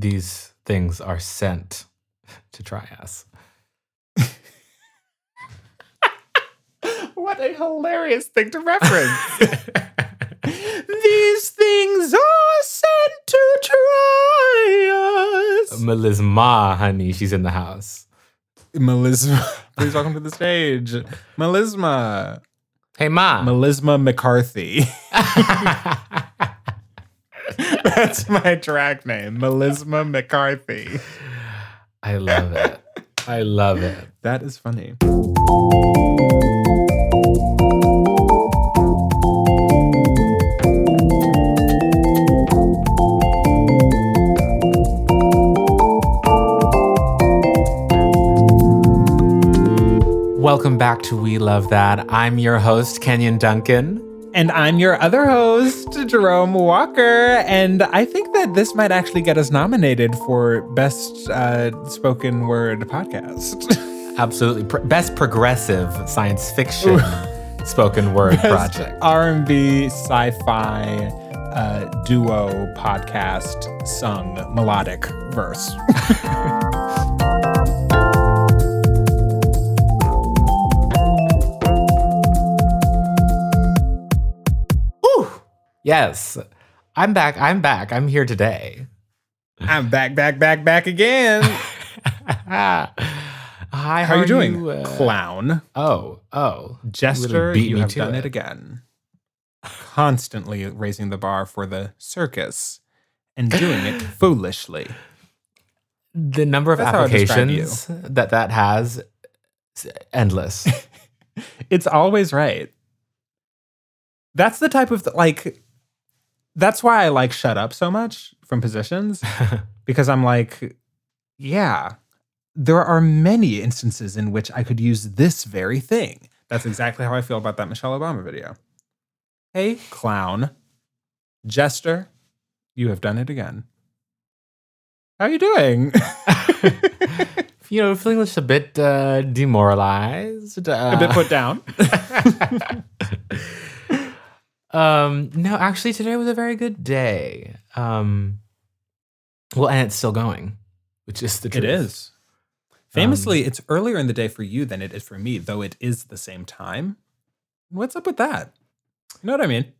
these things are sent to try us. what a hilarious thing to reference. These things are sent to try us. Melisma, honey, she's in the house. Melisma, please welcome to the stage. Melisma. Hey, Ma. Melisma McCarthy. That's my drag name, Melisma McCarthy. I love it. I love it. That is funny. Welcome back to We Love That. I'm your host, Kenyon Duncan. And I'm your other host, Jerome Walker. And I think that this might actually get us nominated for Best uh, Spoken Word Podcast. Absolutely. Pro- best progressive science fiction spoken word Best project. R&B sci-fi uh, duo podcast sung melodic verse. Yes. I'm back. I'm back. I'm here today. I'm back, back, back, back again. Hi, how, How are you doing, uh, clown? oh, oh. Jester, you me have to done it. it again. Constantly raising the bar for the circus and doing it foolishly. The number of That's how I describe you. applications that that has endless. It's always right. That's the type of like that's why I like shut up so much from positions because I'm like yeah, there are many instances in which I could use this very thing. That's exactly how I feel about that Michelle Obama video. Hey, clown. Jester, you have done it again. How are you doing? you know, feeling just a bit uh, demoralized. Uh, A bit put down. um, no, actually, today was a very good day. Um, well, and it's still going, which is the truth. It is. Famously, it's earlier in the day for you than it is for me, though it is the same time. What's up with that? You know what I mean?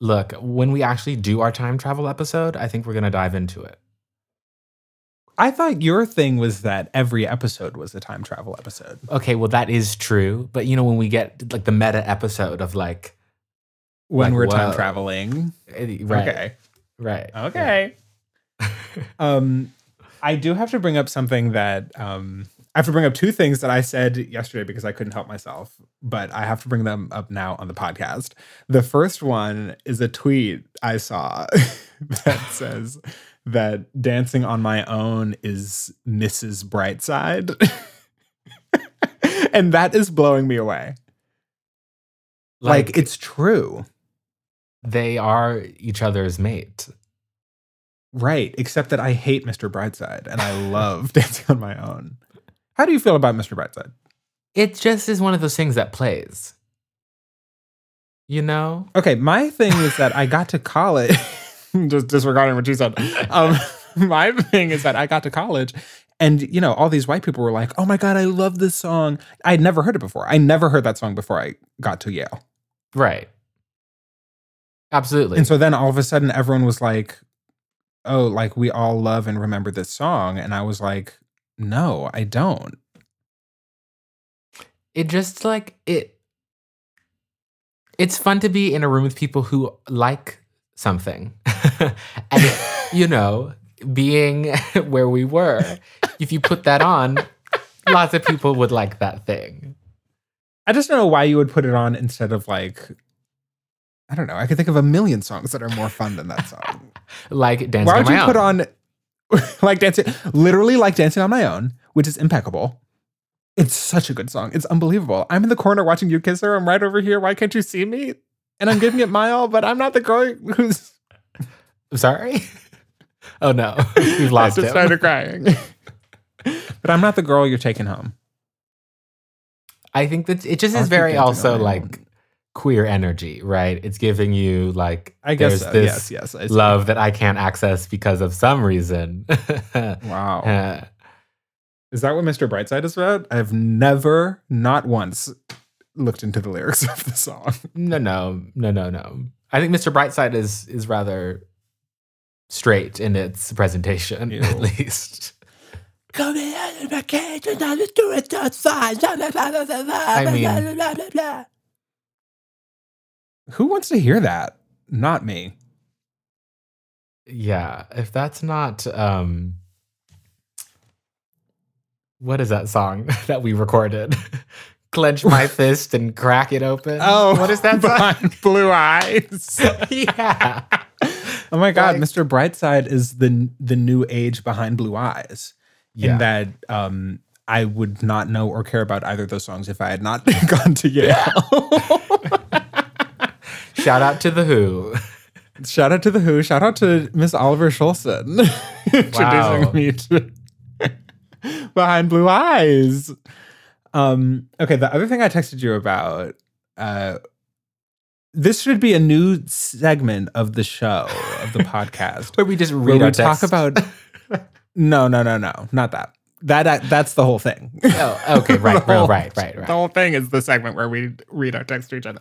Look, when we actually do our time travel episode, I think we're going to dive into it. I thought your thing was that every episode was a time travel episode. Okay, well, that is true. But, you know, when we get like the meta episode of like, When Like, we're time traveling. right, Okay. right. Okay. um, I do have to bring up something that um, I have to bring up two things that I said yesterday because I couldn't help myself, but I have to bring them up now on the podcast. The first one is a tweet I saw that says that dancing on my own is Mrs. Brightside. and that is blowing me away. Like, it's true. They are each other's mate. Right, except that I hate Mr. Brightside and I love dancing on my own. How do you feel about Mr. Brightside? It just is one of those things that plays. You know? Okay, my thing is that I got to college, just disregarding what you said. Um, my thing is that I got to college and, you know, all these white people were like, oh my God, I love this song. I'd never heard it before. I never heard that song before I got to Yale. Right. Absolutely. And so then all of a sudden everyone was like, oh, like we all love and remember this song. And I was like, no, I don't. it just like it it's fun to be in a room with people who like something. and you know, being where we were, if you put that on, lots of people would like that thing. I just don't know why you would put it on instead of like, I don't know. I could think of a million songs that are more fun than that song. Like dancing on. why would you put on like dancing, literally like dancing on my own, which is impeccable. It's such a good song. It's unbelievable. I'm in the corner watching you kiss her. I'm right over here. Why can't you see me? And I'm giving it my all, but I'm not the girl who's Sorry? Oh no. We've lost it. I just him. started crying. but I'm not the girl you're taking home. I think that it just is very also like. Queer energy, right? It's giving you like I guess there's so. this yes, yes. I love that I can't access because of some reason. Wow. Uh, Is that what Mr. Brightside is about? I've never, not once, looked into the lyrics of the song. no, no, no, no, no. I think Mr. Brightside is is rather straight in its presentation, Ew. at least. Come here in vacation, now let's do it outside. I I mean- Who wants to hear that? Not me. Yeah, if that's not um what is that song that we recorded? Clench my fist and crack it open. Oh, what is that song? Blue eyes. yeah. Oh my God, Like- Mr. Brightside is the the new age behind Blue Eyes. Yeah. In that um, I would not know or care about either of those songs if I had not gone to Yale. Shout out to the Who. shout out to the Who. Shout out to Miss Oliver Schulson introducing me to behind Blue Eyes. Um, okay, the other thing I texted you about. Uh, this should be a new segment of the show of the podcast Where we just where read we our talk text. about no no no no not that that that's the whole thing Oh, okay, right, The whole- right, right, the whole thing is the segment where we read our text to each other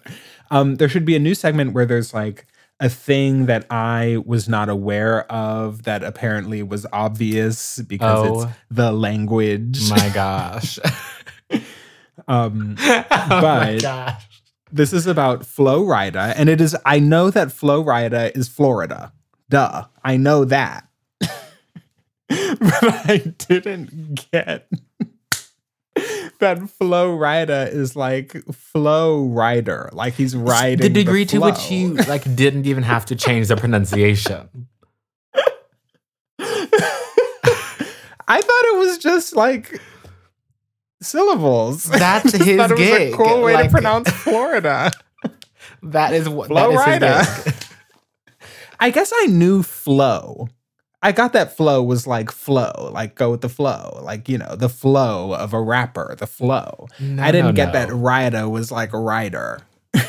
um there should be a new segment where there's like a thing that i was not aware of that apparently was obvious because Oh. it's the language My gosh. um oh my But- gosh. this is about Flo Rida, and it is. I know that Flo Rida is Florida. Duh, I know that, but I didn't get that Flo Rider is like Flow Rider, like he's riding the degree to which flow. you like didn't even have to change the pronunciation. I thought it was just like syllables. That's his thought it was gig, a cool way like- to pronounce Florida. That is what Flo that his gig. I guess I knew flow. I got that flow was like flow, like go with the flow, like you know the flow of a rapper, the flow. No, I didn't no, get no. that Rida was like a rider. I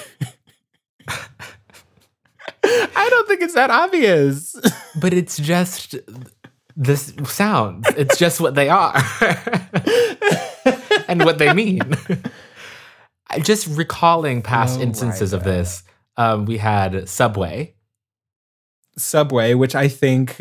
don't think it's that obvious. But it's just this sounds. It's just what they are. and what they mean. Just recalling past Flo instances of this. Um, we had Subway. Subway, which I think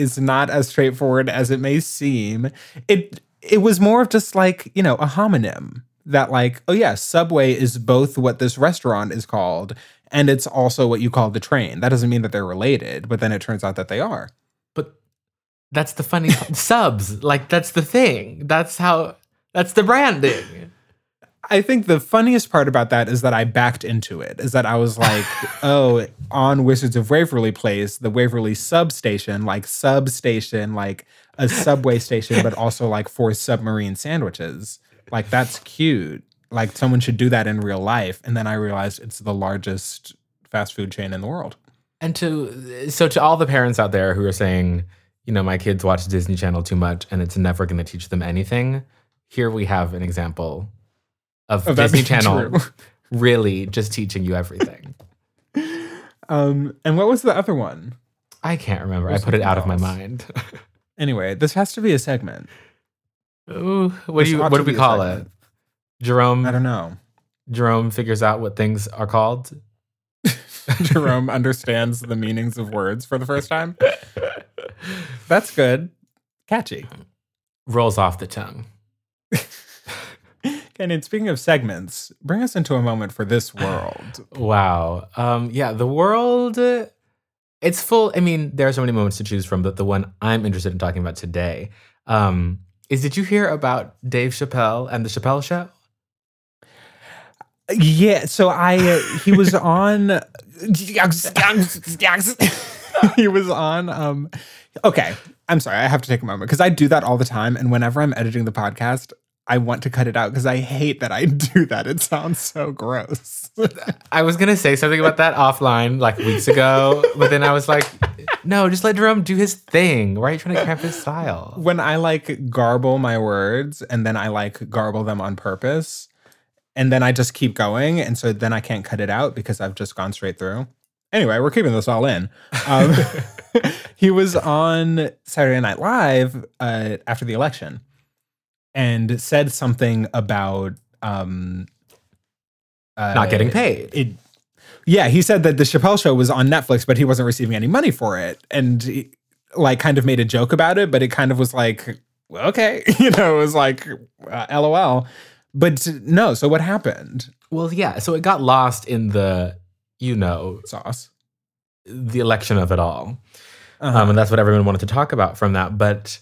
is not as straightforward as it may seem. It it was more of just like, you know, a homonym that like, oh yeah, Subway is both what this restaurant is called and it's also what you call the train. That doesn't mean that they're related, but then it turns out that they are. But that's the funny subs. Like that's the thing. That's how that's the branding. I think the funniest part about that is that I backed into it. Is that I was like, oh, on Wizards of Waverly Place, the Waverly substation, like substation, like a subway station, but also like for submarine sandwiches. Like that's cute. Like someone should do that in real life. And then I realized it's the largest fast food chain in the world. And to so to all the parents out there who are saying, you know, my kids watch Disney Channel too much and it's never going to teach them anything. Here we have an example of, Of Disney Channel true. really just teaching you everything. Um, and what was the other one? I can't remember. I put it out of my mind. Anyway, this has to be a segment. Ooh, what This do you what do we call it? Jerome I don't know. Jerome figures out what things are called. Jerome understands the meanings of words for the first time. That's good. Catchy. Rolls off the tongue. And in speaking of segments, bring us into a moment for this world. Wow. Um, yeah, the world, uh, it's full. I mean, there are so many moments to choose from, but the one I'm interested in talking about today um, is did you hear about Dave Chappelle and the Chappelle Show? Yeah, so I uh, he was on he was on um okay, I'm sorry, I have to take a moment because I do that all the time and whenever I'm editing the podcast, I want to cut it out because I hate that I do that. It sounds so gross. I was gonna say something about that offline like weeks ago, but then I was like, no, just let Jerome do his thing. Why are you trying to cramp his style? when I like garble my words and then I like garble them on purpose, and then I just keep going, and so then I can't cut it out because I've just gone straight through. Anyway, we're keeping this all in. Um, he was on Saturday Night Live uh, after the election and said something about um, uh, Not getting paid. It, yeah, he said that the Chappelle Show was on Netflix, but he wasn't receiving any money for it, and he, like kind of made a joke about it, but it kind of was like, well, okay, you know, it was like, uh, LOL. But no, so what happened? Well, yeah. So it got lost in the, you know, Sauce. the election of it all. Uh-huh. Um, and that's what everyone wanted to talk about from that. But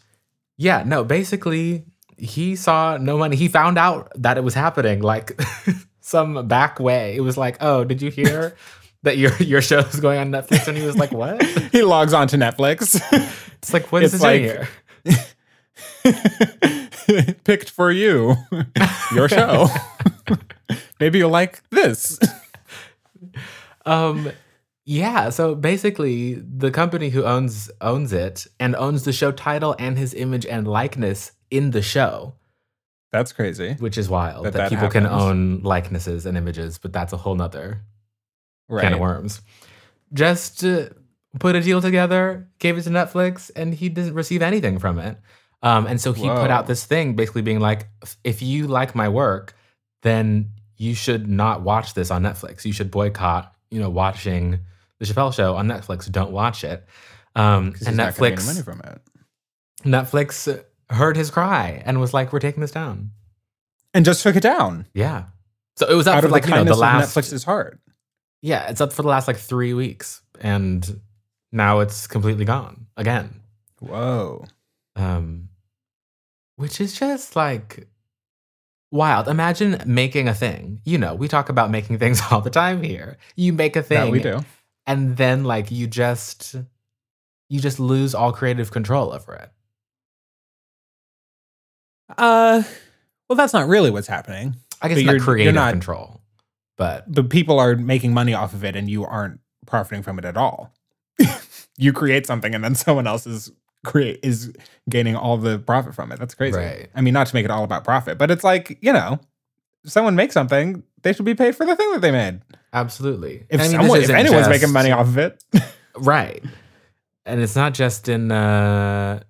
yeah, no, basically, he saw no money. He found out that it was happening like some back way. It was like, oh, did you hear that your your show is going on Netflix? And he was like, what? he logs on to Netflix. It's like, what is It's this like- here? Picked for you, your show. Maybe you'll like this. Um, yeah. So basically, the company who owns owns it and owns the show title and his image and likeness in the show, That's crazy. which is wild That that, that people can own likenesses and images. But that's a whole nother Right. can of worms. Just uh, put a deal together, gave it to Netflix, and he didn't receive anything from it. Um, and so he put out this thing basically being like, if you like my work, then you should not watch this on Netflix. You should boycott, you know, watching the Chappelle show on Netflix. Don't watch it. Um, and Netflix, money from it. Netflix heard his cry and was like, "We're taking this down." And just took it down Yeah. So it was up out for of like the you know the last Netflix's heart. Yeah, it's up for the last like three weeks, and now it's completely gone again. Whoa. Um, which is just like wild. Imagine making a thing. You know, we talk about making things all the time here. You make a thing, That we do. and then like you just you just lose all creative control over it. Uh, well, that's not really what's happening. I guess But you're- you're creative not- control, but But people are making money off of it, and you aren't profiting from it at all. you create something, and then someone else is create is gaining all the profit from it. That's crazy. Right. I mean, not to make it all about profit, but it's like you know, if someone makes something, they should be paid for the thing that they made. absolutely. If I mean, this someone, if isn't anyone's making money off of it, right and it's not just in uh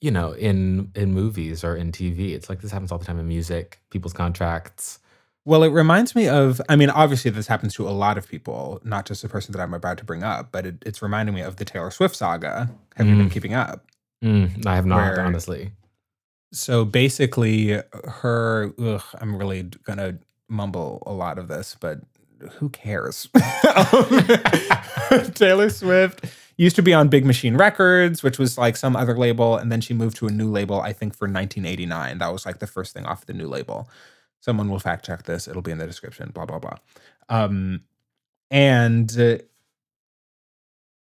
you know in in movies or in tv it's like this happens all the time in music people's contracts Well, it reminds me of, I mean, obviously, this happens to a lot of people, not just the person that I'm about to bring up, but it, it's reminding me of the Taylor Swift saga. Have you been Mm. keeping up? Mm, i have not Where- honestly So basically, her, ugh, I'm really going to mumble a lot of this, but who cares? Taylor Swift used to be on Big Machine Records, which was like some other label. And then she moved to a new label, I think for 1989. That was like the first thing off the new label. Someone will fact check this. It'll be in the description, blah, blah, blah. Um, and uh,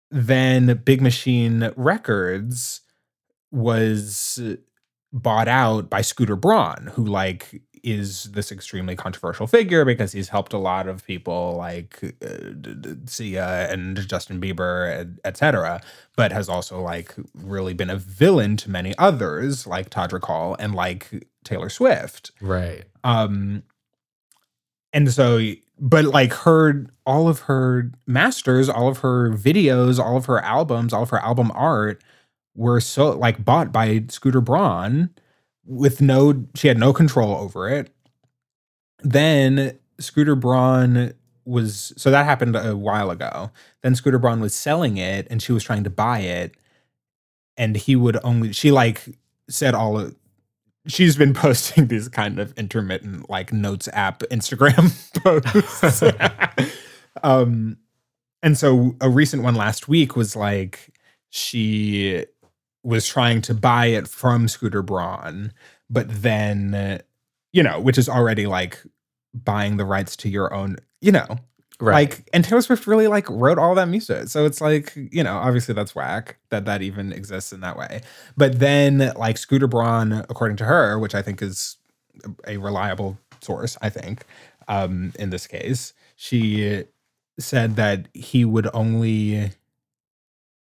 then Big Machine Records was bought out by Scooter Braun, who like is this extremely controversial figure because he's helped a lot of people like uh, Sia and Justin Bieber, etc. But has also like really been a villain to many others, like Todrick Hall and like Taylor Swift. right Um, and so, but like her, all of her masters, all of her videos, all of her albums, all of her album art were so like bought by Scooter Braun with no, she had no control over it. Then Scooter Braun was, so that happened a while ago. Then Scooter Braun was selling it and she was trying to buy it. And he would only, she like said all of, she's been posting these kind of intermittent like notes app Instagram posts. um and so a recent one last week was like she was trying to buy it from Scooter Braun, but then you know, which is already like buying the rights to your own, you know, right like and Taylor Swift really like wrote all that music. So it's like, you know, obviously that's whack that that even exists in that way. But then like Scooter Braun, according to her, which I think is a reliable source, I think, um, in this case, she said that he would only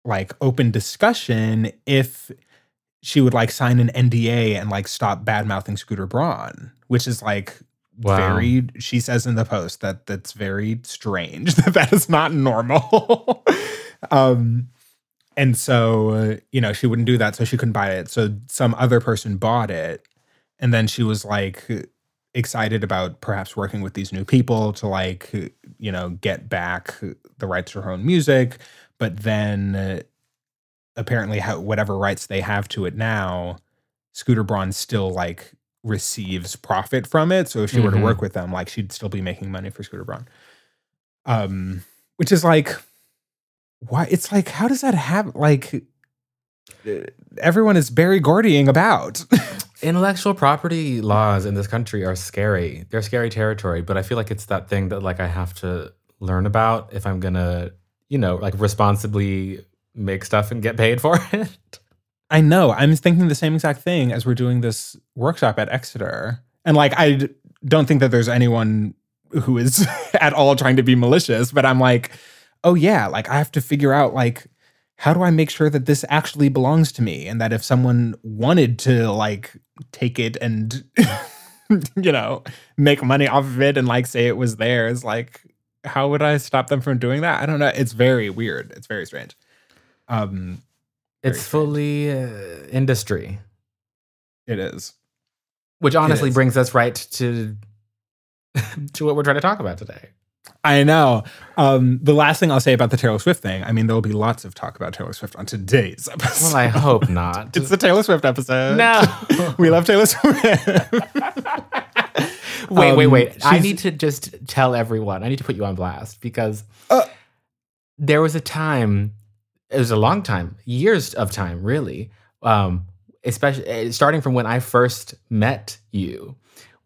like open discussion if she would like sign an NDA and like stop bad mouthing Scooter Braun, which is like Wow. very she says in the post that that's very strange that that is not normal. Um and so uh, you know she wouldn't do that so she couldn't buy it. So some other person bought it and then she was like excited about perhaps working with these new people to like you know get back the rights to her own music but then uh, apparently how, whatever rights they have to it now scooter braun still like receives profit from it so if she were to Mhm. work with them like she'd still be making money for scooter braun um which is like why it's like how does that happen like uh, everyone is Berry Gordying about Intellectual property laws in this country are scary. They're scary territory, but I feel like it's that thing that like I have to learn about if I'm gonna, you know, like responsibly make stuff and get paid for it. I know. I'm thinking the same exact thing as we're doing this workshop at Exeter. And like, I don't think that there's anyone who is at all trying to be malicious, but I'm like, oh yeah, like I have to figure out like, how do I make sure that this actually belongs to me? And that if someone wanted to like take it and, you know, make money off of it and like say it was theirs, like, how would I stop them from doing that? I don't know. It's very weird. It's very strange. Um, Very It's strange. fully uh, industry, it is. which honestly is. brings us right to to what we're trying to talk about today. I know. Um, the last thing I'll say about the Taylor Swift thing, I mean, there will be lots of talk about Taylor Swift on today's episode. Well, I hope not. it's the Taylor Swift episode. no. we love Taylor Swift. Wait, wait, Um, wait. I need to just tell everyone. I need to put you on blast because Uh. there was a time, it was a long time, years of time, really, um, especially uh, starting from when I first met you,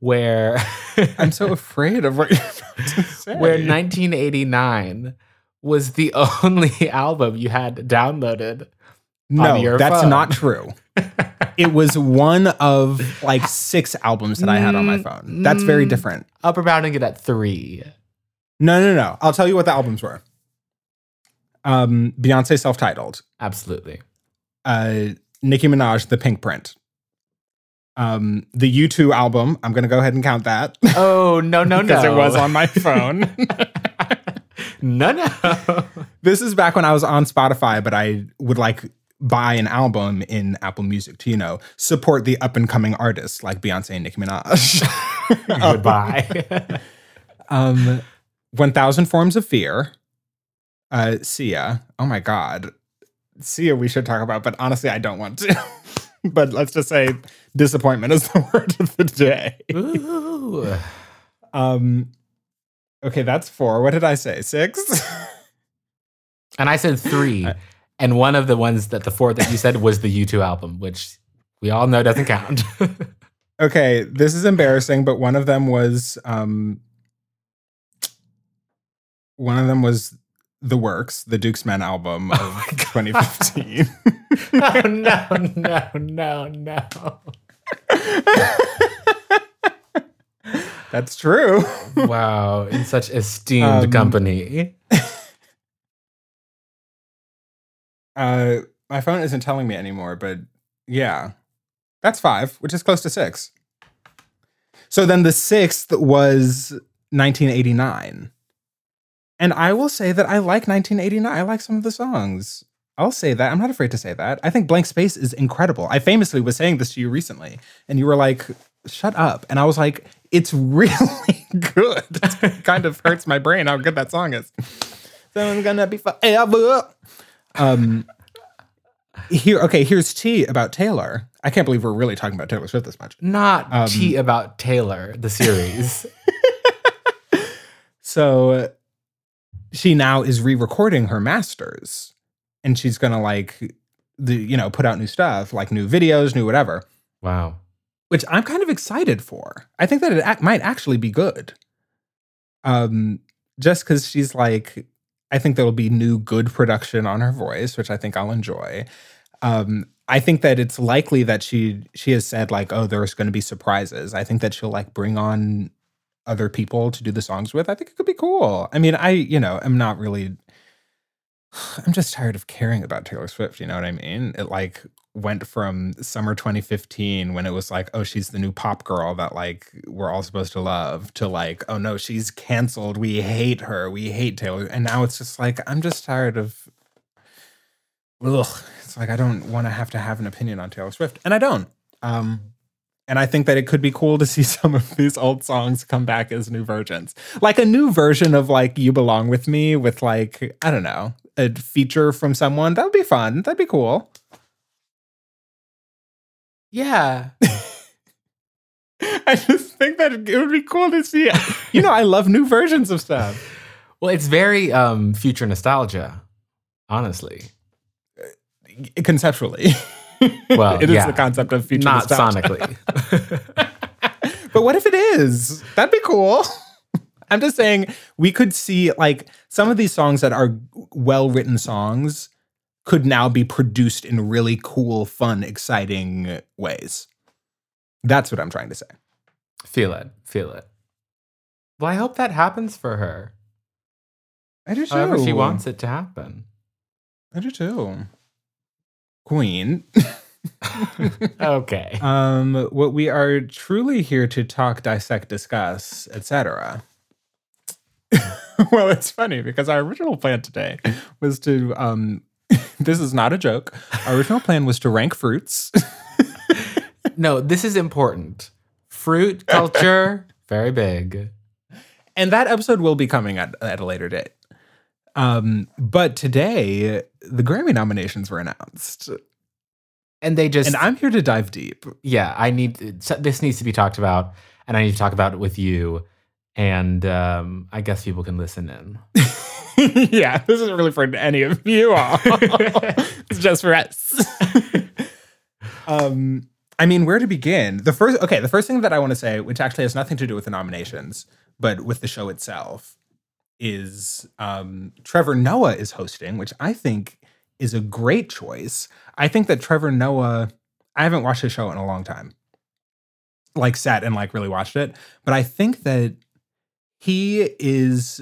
where I'm so afraid of what you're about to say. where 1989 was the only album you had downloaded. no, that's phone. not true. It was one of like six albums that I had on my Mm, phone. That's very mm. different. Upper bounding it at three. No, no, no. I'll tell you what the albums were. Um, Beyonce self-titled. Absolutely. uh, Nicki Minaj, The Pink Print. Um, the U2 album, I'm going to go ahead and count that Oh no no no! because it was on my phone. no no. this is back when I was on Spotify, but I would like buy an album in Apple Music to, you know, support the up and coming artists like Beyonce and Nicki Minaj. Goodbye. Um, 1000 Forms of Fear. Uh, Sia. Oh my God. Sia, we should talk about, but honestly, I don't want to. but let's just say disappointment is the word of the day. Ooh. Um, okay, that's four. What did I say? Six? And I said three, and one of the ones that the four that you said was the U2 album, which we all know doesn't count. okay, this is embarrassing, but one of them was um, one of them was The Works, the Duke's Men album of Oh 2015. oh no no no no! That's true. Wow, in such esteemed Um, company. Uh, my phone isn't telling me anymore, but yeah, that's five, which is close to six. So then the sixth was 1989. And I will say that I like 1989. I like some of the songs. I'll say that. I'm not afraid to say that. I think Blank Space is incredible. I famously was saying this to you recently, and you were like, shut up. And I was like, it's really good. It kind of hurts my brain how good that song is. So I'm gonna be forever. Um, here, okay, here's tea about Taylor. I can't believe we're really talking about Taylor Swift this much. Not um, tea about Taylor, the series. So she now is re-recording her masters, and she's gonna like the you know put out new stuff, like new videos, new whatever, wow. which I'm kind of excited for. I think that it ac- might actually be good. Um, just because she's like, I think there'll be new good production on her voice, which I think I'll enjoy. Um, I think that it's likely that she she has said like, oh, there's going to be surprises. I think that she'll like bring on other people to do the songs with. I think it could be cool. I mean, I you know I'm not really I'm just tired of caring about Taylor Swift. You know what I mean? It like went from summer 2015 when it was like, oh, she's the new pop girl that like we're all supposed to love to like, oh no, she's canceled. We hate her. We hate Taylor. And now it's just like, I'm just tired of. Ugh. It's like I don't want to have to have an opinion on Taylor Swift, and I don't. Um, and I think that it could be cool to see some of these old songs come back as new versions. Like a new version of like You Belong With Me with like, I don't know, a feature from someone. That would be fun. That'd be cool. Yeah. I just think that it would be cool to see. You know, I love new versions of stuff. Well, it's very um, future nostalgia, honestly. Conceptually. Well, it is yeah. the concept of future Not nostalgia. sonically. But what if it is? That'd be cool. I'm just saying we could see like some of these songs that are well written songs could now be produced in really cool, fun, exciting ways. That's what I'm trying to say. feel it. Feel it. Well, I hope that happens for her. I do too. However, she wants it to happen. I do too. Queen. Okay. um, what we are truly here to talk, dissect, discuss, etc. well, it's funny because our original plan today was to um this is not a joke. Our original plan was to rank fruits. No, this is important. Fruit culture, very big. and that episode will be coming at, at a later date. Um, but today the Grammy nominations were announced. And they just, And I'm here to dive deep. yeah, I need, this needs to be talked about, and I need to talk about it with you. And um, I guess people can listen in. yeah, this isn't really for any of you all. it's just for us. um, I mean, where to begin? The first, okay, the first thing that I want to say, which actually has nothing to do with the nominations, but with the show itself, is um, Trevor Noah is hosting, which I think is a great choice. I think that Trevor Noah, I haven't watched the show in a long time, like sat and like really watched it, but I think that he is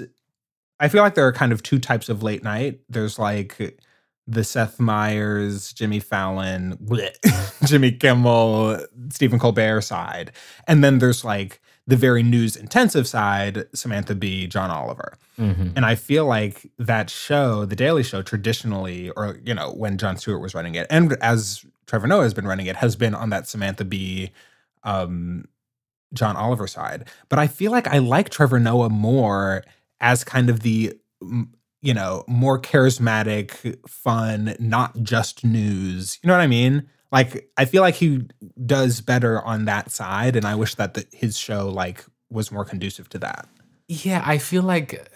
I feel like there are kind of two types of late night. There's like the Seth Meyers, Jimmy Fallon, bleh, Jimmy Kimmel, Stephen Colbert side. And then there's like the very news intensive side, Samantha Bee, John Oliver. Mhm. And I feel like that show, The Daily Show, traditionally, or, you know, when Jon Stewart was running it, and as Trevor Noah has been running it, has been on that Samantha Bee, um, John Oliver side. But I feel like I like Trevor Noah more as kind of the, you know, more charismatic, fun, not just news. You know what I mean? Like, I feel like he does better on that side. And I wish that the, his show, like, was more conducive to that. Yeah, I feel like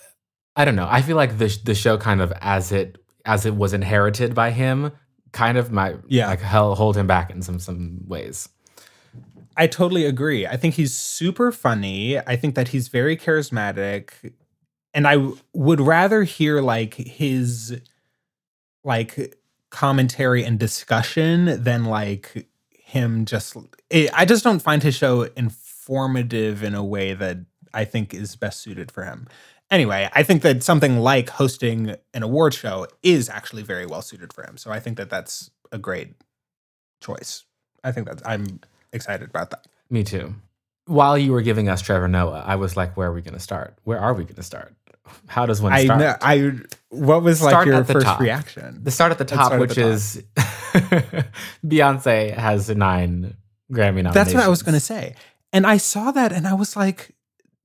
I don't know. I feel like the the show kind of as it as it was inherited by him, kind of might Yeah. like hell hold him back in some some ways. I totally agree. I think he's super funny. I think that he's very charismatic. And I w- would rather hear like his like commentary and discussion than like him just it, I just don't find his show informative in a way that I think is best suited for him. Anyway, I think that something like hosting an award show is actually very well suited for him. So I think that that's a great choice. I think that I'm excited about that. Me too. While you were giving us Trevor Noah, I was like, where are we going to start? Where are we going to start? How does one I start? know. I what was like Start your the first top. reaction? the start at the top, which the is Beyonce has nine Grammy nominations. That's what I was going to say. And I saw that and I was like,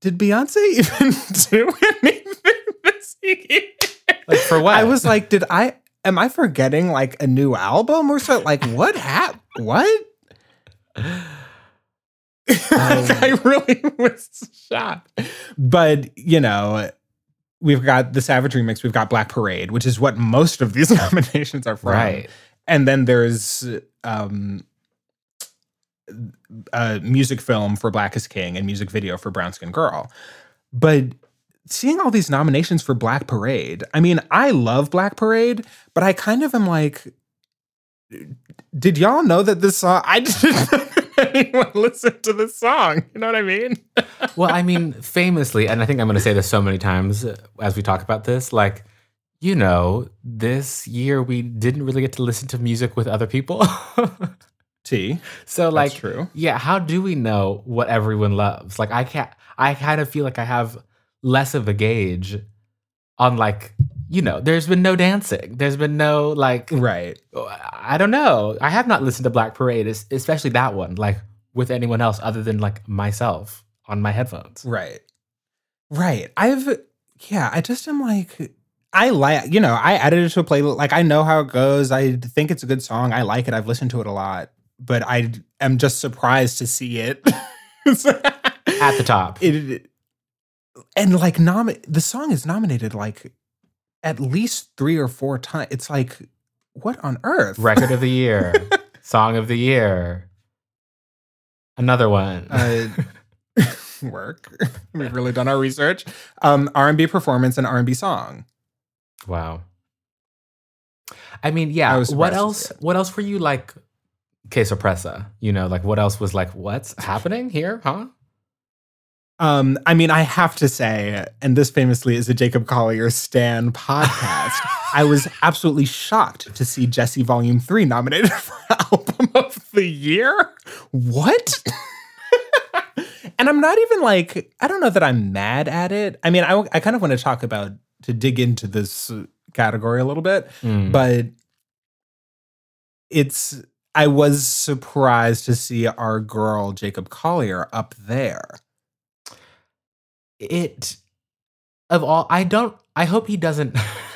did Beyonce even do anything this year? Like, for what? I was like, did I am I forgetting like a new album or something? Like what happened? What? I really was shocked. But, you know, we've got the Savage remix, we've got Black Parade, which is what most of these nominations are from. right. and then there's um a music film for black is king and music video for brown skin girl but seeing all these nominations for black parade i mean i love black parade but i kind of am like did y'all know that this song i didn't know anyone listen to this song you know what i mean well, I mean, famously, and I think I'm going to say this so many times as we talk about this, like, you know, this year we didn't really get to listen to music with other people. T. so like true. yeah, how do we know what everyone loves? Like I can't I kind of feel like I have less of a gauge on like, you know, there's been no dancing. There's been no like Right. I don't know. I have not listened to Black Parade, especially that one, like with anyone else other than like myself on my headphones. Right. Right. I've yeah, I just am like I like you know, I added it to a playlist. Like I know how it goes. I think it's a good song. I like it. I've listened to it a lot. But I am just surprised to see it At the top. It and like nom the song is nominated like at least three or four times. It's like what on earth? Record of the year, song of the year. Another one. uh, work. We've really done our research. Um, R&B performance and R&B song. wow. I mean, yeah. I what else? What else were you like? Queso Presa, you know, like what else was like? What's happening here, huh? Um, I mean, I have to say, and this famously is a Jacob Collier Stan podcast. I was absolutely shocked to see Djesse Volume 3 nominated for Album of the Year. What? and I'm not even like, I don't know that I'm mad at it. I mean, I, I kind of want to talk about, to dig into this category a little bit, Mm. but it's, I was surprised to see our girl, Jacob Collier, up there. It of all i don't i hope he doesn't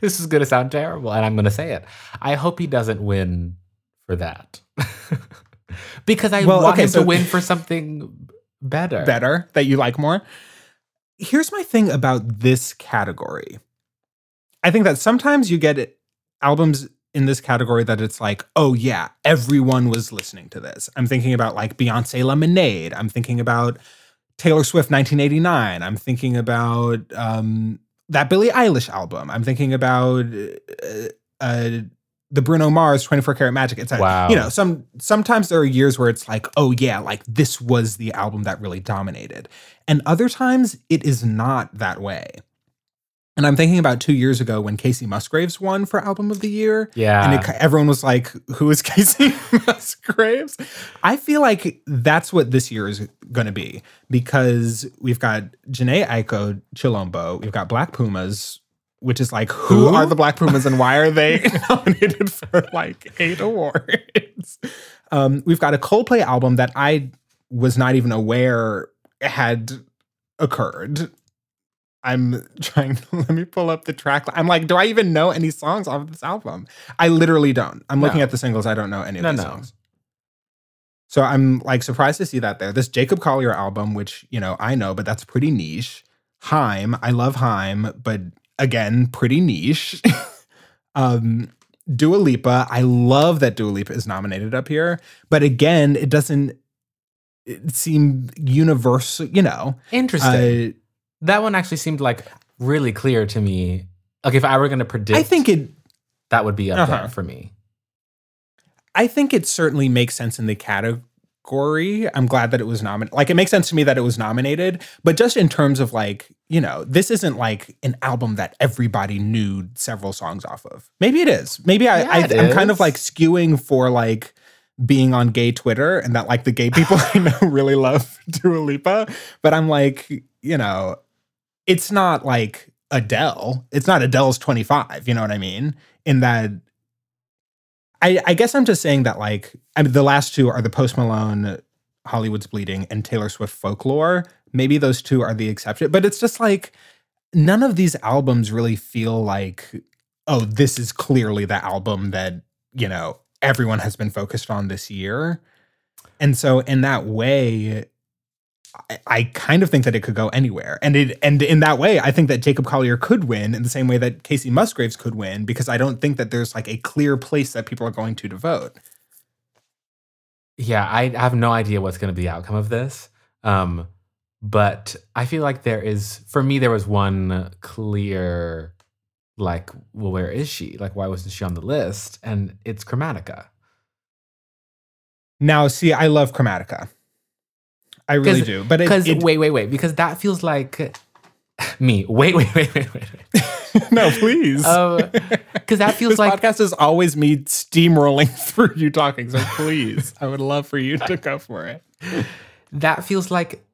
this is going to sound terrible and i'm going to say it i hope he doesn't win for that because i Well, want okay, him so- to win for something better better that you like more. Here's my thing about this category. I think that sometimes you get albums in this category that it's like, oh yeah, everyone was listening to this. I'm thinking about like Beyonce Lemonade. I'm thinking about Taylor Swift 1989. I'm thinking about um, that Billie Eilish album. I'm thinking about uh, uh, the Bruno Mars 24 Karat Magic. It's Wow. you know, some sometimes there are years where it's like, oh yeah, like this was the album that really dominated. And other times it is not that way. And I'm thinking about two years ago when Kacey Musgraves won for Album of the Year. yeah And it, everyone was like, who is Kacey Musgraves? I feel like that's what this year is going to be because we've got Jhené Aiko Chilombo, we've got Black Pumas, which is like, who, Who? are the Black Pumas and why are they nominated for like eight awards? Um, we've got a Coldplay album that I was not even aware had occurred. I'm trying to let me pull up the track. I'm like, do I even know any songs off of this album? I literally don't. I'm looking at the singles. I don't know any of No, these no. songs. So I'm like surprised to see that there. This Jacob Collier album, which you know I know, but that's pretty niche. HAIM, I love HAIM, but again, pretty niche. um, Dua Lipa, I love that Dua Lipa is nominated up here, but again, it doesn't it seem universal. You know, interesting uh, that one actually seemed like really clear to me like if i were going to predict I think it that would be up Uh-huh. there for me I think it certainly makes sense in the category. I'm glad that it was nominated. Like it makes sense to me that it was nominated, but just in terms of like, you know, this isn't like an album that everybody knew several songs off of. Maybe it is. Maybe I, Yeah, I I'm kind of like skewing for like being on gay Twitter and that like the gay people I know really love Dua Lipa, but I'm like, you know, it's not like Adele. It's not Adele's 25, you know what I mean? In that I, I guess I'm just saying that like I mean the last two are the Post Malone Hollywood's Bleeding and Taylor Swift Folklore. Maybe those two are the exception, but it's just like none of these albums really feel like oh this is clearly the album that you know everyone has been focused on this year. And so in that way I, I kind of think that it could go anywhere. And it and in that way, I think that Jacob Collier could win in the same way that Kacey Musgraves could win, because I don't think that there's like a clear place that people are going to to vote. Yeah, I have no idea what's going to be the outcome of this. Um, but I feel like there is, for me, there was one clear, like, well, where is she? Like, why wasn't she on the list? And it's Chromatica. Now, see, I love Chromatica. I really do. But Because, it- wait, wait, wait, because that feels like Me. Wait, wait, wait, wait, wait. wait. no, please. Um, because that feels this like podcast is always me steamrolling through you talking. So please, I would love for you to go for it. that feels like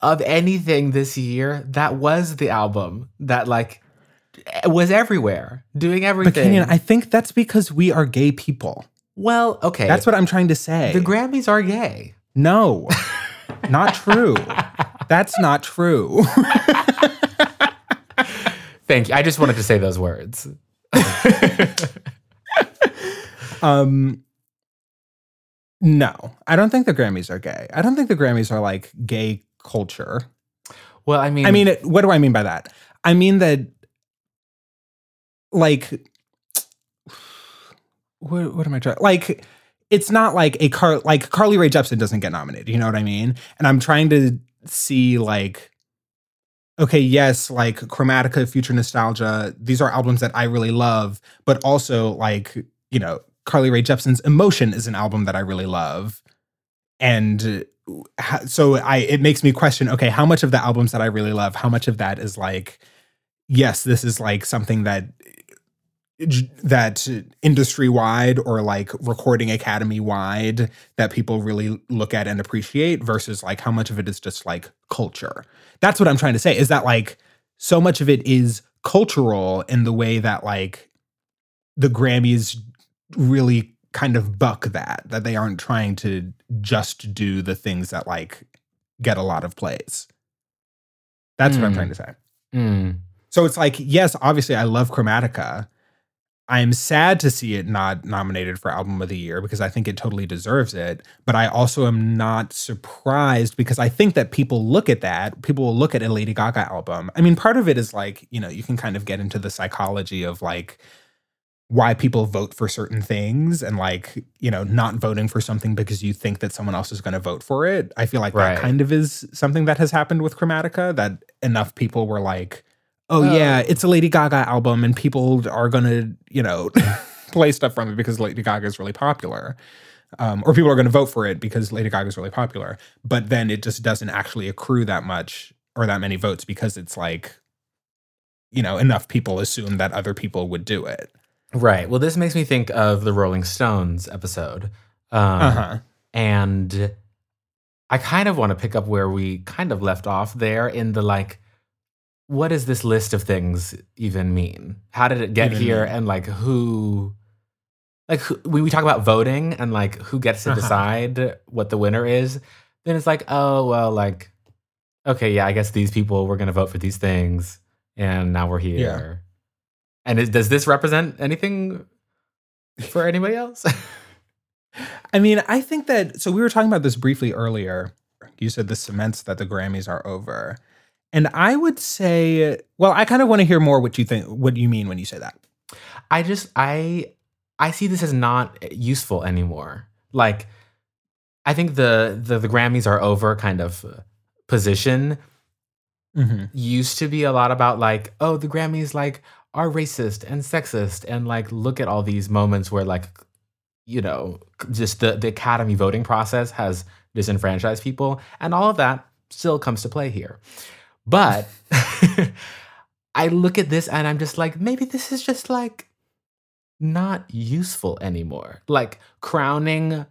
of anything this year, that was the album that like eh, was everywhere, doing But everything. Kenyon, I think that's because we are gay people. well, okay. That's what I'm trying to say. the Grammys are gay. no, not true. That's not true. Thank you. I just wanted to say those words. Um, no, I don't think the Grammys are gay. I don't think the Grammys are like gay culture. Well, I mean, I mean, what do I mean by that? I mean that, like, what, what am I trying? Like, it's not like a car like Carly Rae Jepsen doesn't get nominated. You know what I mean? And I'm trying to see like, okay, yes, like Chromatica, Future Nostalgia. These are albums that I really love, but also like you know, Carly Rae Jepsen's Emotion is an album that I really love, and uh, so I it makes me question okay how much of the albums that I really love how much of that is like yes this is like something that that industry wide or like recording academy wide that people really look at and appreciate versus like how much of it is just like culture that's what I'm trying to say is that like so much of it is cultural in the way that like the Grammys really kind of buck that that they aren't trying to just do the things that like get a lot of plays. That's what I'm Mm. trying to say. mm, So it's like, yes, obviously I love Chromatica. I'm sad to see it not nominated for album of the year because I think it totally deserves it, but I also am not surprised because I think that people look at that, people will look at a Lady Gaga album. I mean, part of it is like, you know, you can kind of get into the psychology of like why people vote for certain things and like, you know, not voting for something because you think that someone else is going to vote for it. I feel like Right. that kind of is something that has happened with Chromatica that enough people were like, oh, Oh. yeah, it's a Lady Gaga album and people are going to, you know, play stuff from it because Lady Gaga is really popular. Um, or people are going to vote for it because Lady Gaga is really popular. But then it just doesn't actually accrue that much or that many votes because it's like, you know, enough people assume that other people would do it. right. Well, this makes me think of the Rolling Stones episode. Um, Uh huh. And I kind of want to pick up where we kind of left off there in the like, what does this list of things even mean? How did it get Even here? mean. And like, who, like, who, when we talk about voting and like who gets to Uh-huh. decide what the winner is, then it's like, oh, well, like, okay, yeah, I guess these people were going to vote for these things. And now we're here. And is, does this represent anything for anybody else? I mean, I think that so we were talking about this briefly earlier. You said this cements that the Grammys are over. And I would say, well, I kind of want to hear more what you think what you mean when you say that. I just I I see this as not useful anymore. Like I think the the, the Grammys are over kind of uh, position Mm-hmm. used to be a lot about like oh the Grammys like are racist and sexist and like look at all these moments where like you know just the the academy voting process has disenfranchised people and all of that still comes to play here. But I look at this and I'm just like maybe this is just like not useful anymore. Like crowning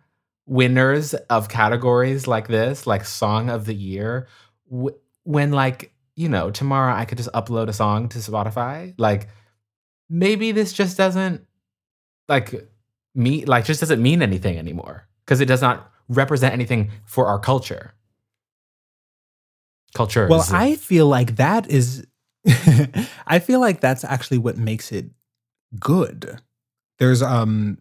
winners of categories like this, like song of the year, w- when like, you know, tomorrow I could just upload a song to Spotify, like maybe this just doesn't like me like just doesn't mean anything anymore because it does not represent anything for our culture. Culture. Well, I feel like that is I feel like that's actually what makes it good. There's um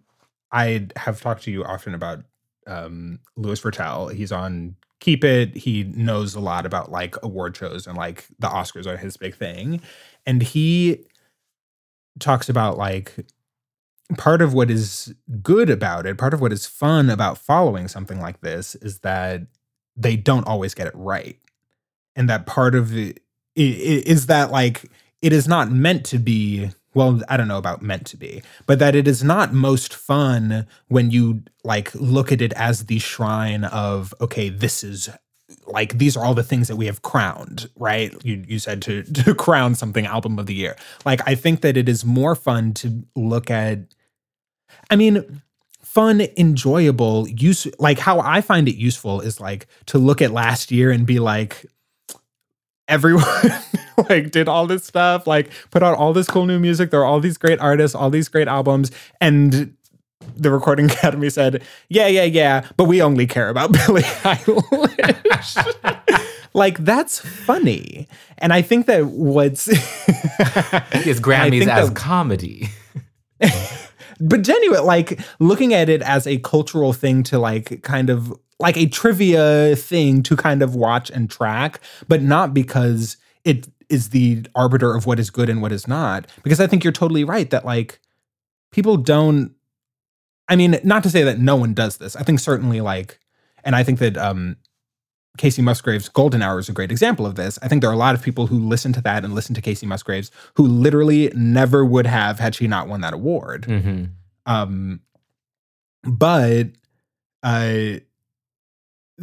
I have talked to you often about um Louis Virtel. He's on Keep It. He knows a lot about like award shows and like the Oscars are his big thing. And he talks about like part of what is good about it, part of what is fun about following something like this is that they don't always get it right. And that part of it is that like it is not meant to be well i don't know about meant to be but that it is not most fun when you like look at it as the shrine of okay this is like these are all the things that we have crowned, right? You you said to to crown something album of the year. Like I think that it is more fun to look at I mean fun, enjoyable, use like how I find it useful is like to look at last year and be like everyone like did all this stuff, like put out all this cool new music. There are all these great artists, all these great albums, and the Recording Academy said, "Yeah, yeah, yeah, but we only care about Billie Eilish." like that's funny, and I think that what's It's Grammys as that- comedy. but genuine like looking at it as a cultural thing to like kind of like a trivia thing to kind of watch and track but not because it is the arbiter of what is good and what is not because i think you're totally right that like people don't i mean not to say that no one does this i think certainly like and i think that um Kacey Musgraves' Golden Hour is a great example of this. I think there are a lot of people who listen to that and listen to Kacey Musgraves who literally never would have had she not won that award. hmm Um, but uh,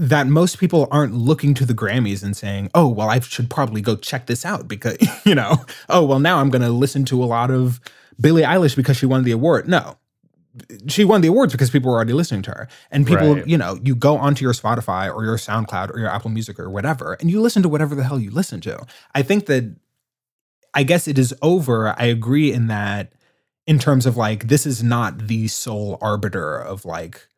that most people aren't looking to the Grammys and saying, "Oh, well, I should probably go check this out," because you know, oh, well, now I'm going to listen to a lot of Billie Eilish because she won the award. No. She won the awards because people were already listening to her. And people, Right. you know, you go onto your Spotify or your SoundCloud or your Apple Music or whatever, and you listen to whatever the hell you listen to. I think that, I guess it is over. I agree in that in terms of like this is not the sole arbiter of like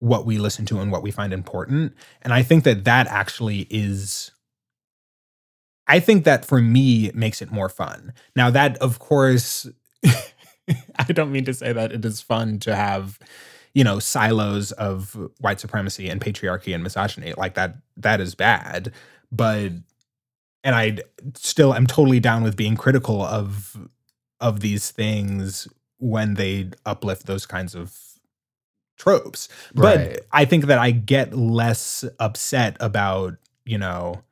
what we listen to and what we find important. And i think that that actually is i think that for me makes it more fun. Now that of course i don't mean to say that it is fun to have you know silos of white supremacy and patriarchy and misogyny. Like that that is bad. But and i still am totally down with being critical of of these things when they uplift those kinds of tropes. But Right. I think that I get less upset about, you know,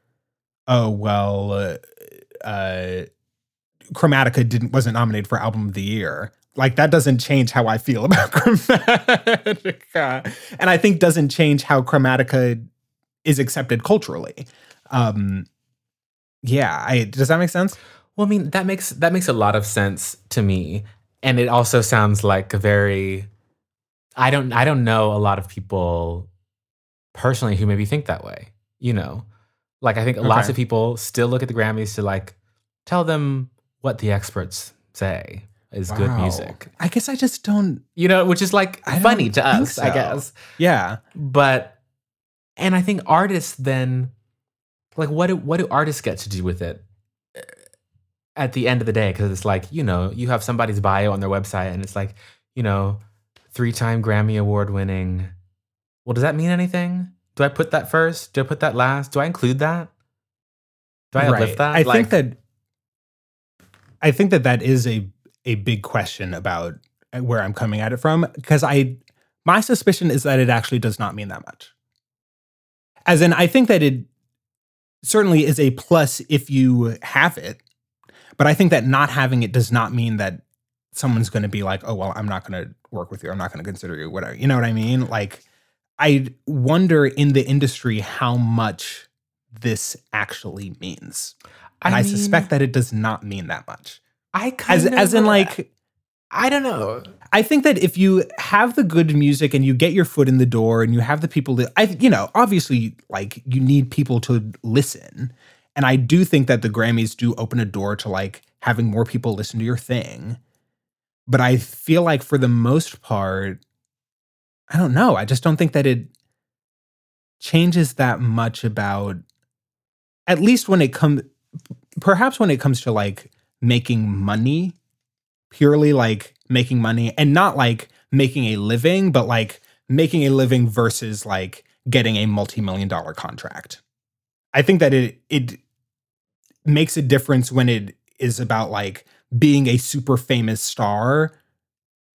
oh well, uh, uh, Chromatica didn't wasn't nominated for album of the year. Like that doesn't change how I feel about Chromatica, and I think doesn't change how Chromatica is accepted culturally. Um, yeah, I does that make sense? Well, I mean, that makes that makes a lot of sense to me. And it also sounds like a very I don't I don't know a lot of people personally who maybe think that way. You know. Like I think lots of people still look at the Grammys to like tell them what the experts say is good music. I guess I just don't. You know, which is like I funny to us, I guess. Yeah, But and I think artists then like what do what do artists get to do with it uh, at the end of the day because it's like you know you have somebody's bio on their website and it's like you know three-time Grammy award winning. Well does that mean anything? Do I put that first? Do I put that last? Do I include that? Do I uplift that? I Like, think that I think that that is a a big question about uh, where I'm coming at it from because I my suspicion is that it actually does not mean that much. As in, I think that it certainly is a plus if you have it, but I think that not having it does not mean that someone's going to be like, oh well, I'm not going to work with you. I'm not going to consider you. Whatever. You know what I mean? Like, I wonder in the industry how much this actually means. And I, mean, suspect that it does not mean that much. I kind As of as in like I don't know I think that if you have the good music and you get your foot in the door and you have the people that I you know, obviously like you need people to listen. And I do think that the Grammys do open a door to like having more people listen to your thing. But I feel like for the most part I don't know, I just don't think that it changes that much about at least when it comes perhaps when it comes to like making money purely like making money and not like making a living but like making a living versus like getting a multi-million dollar contract. I think that it it makes a difference when it is about like being a super famous star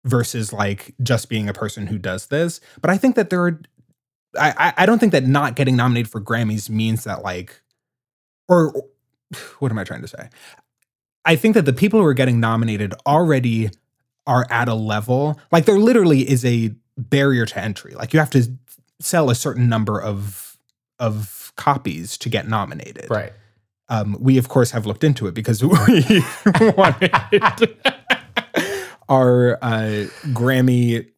versus like just being a person who does this but i think that there are I, I don't think that not getting nominated for Grammys means that like or what am I trying to say? I think that the people who are getting nominated already are at a level like there literally is a barrier to entry. Like you have to sell a certain number of of copies to get nominated. Right. Um, we of course have looked into it because we wanted our uh, Grammy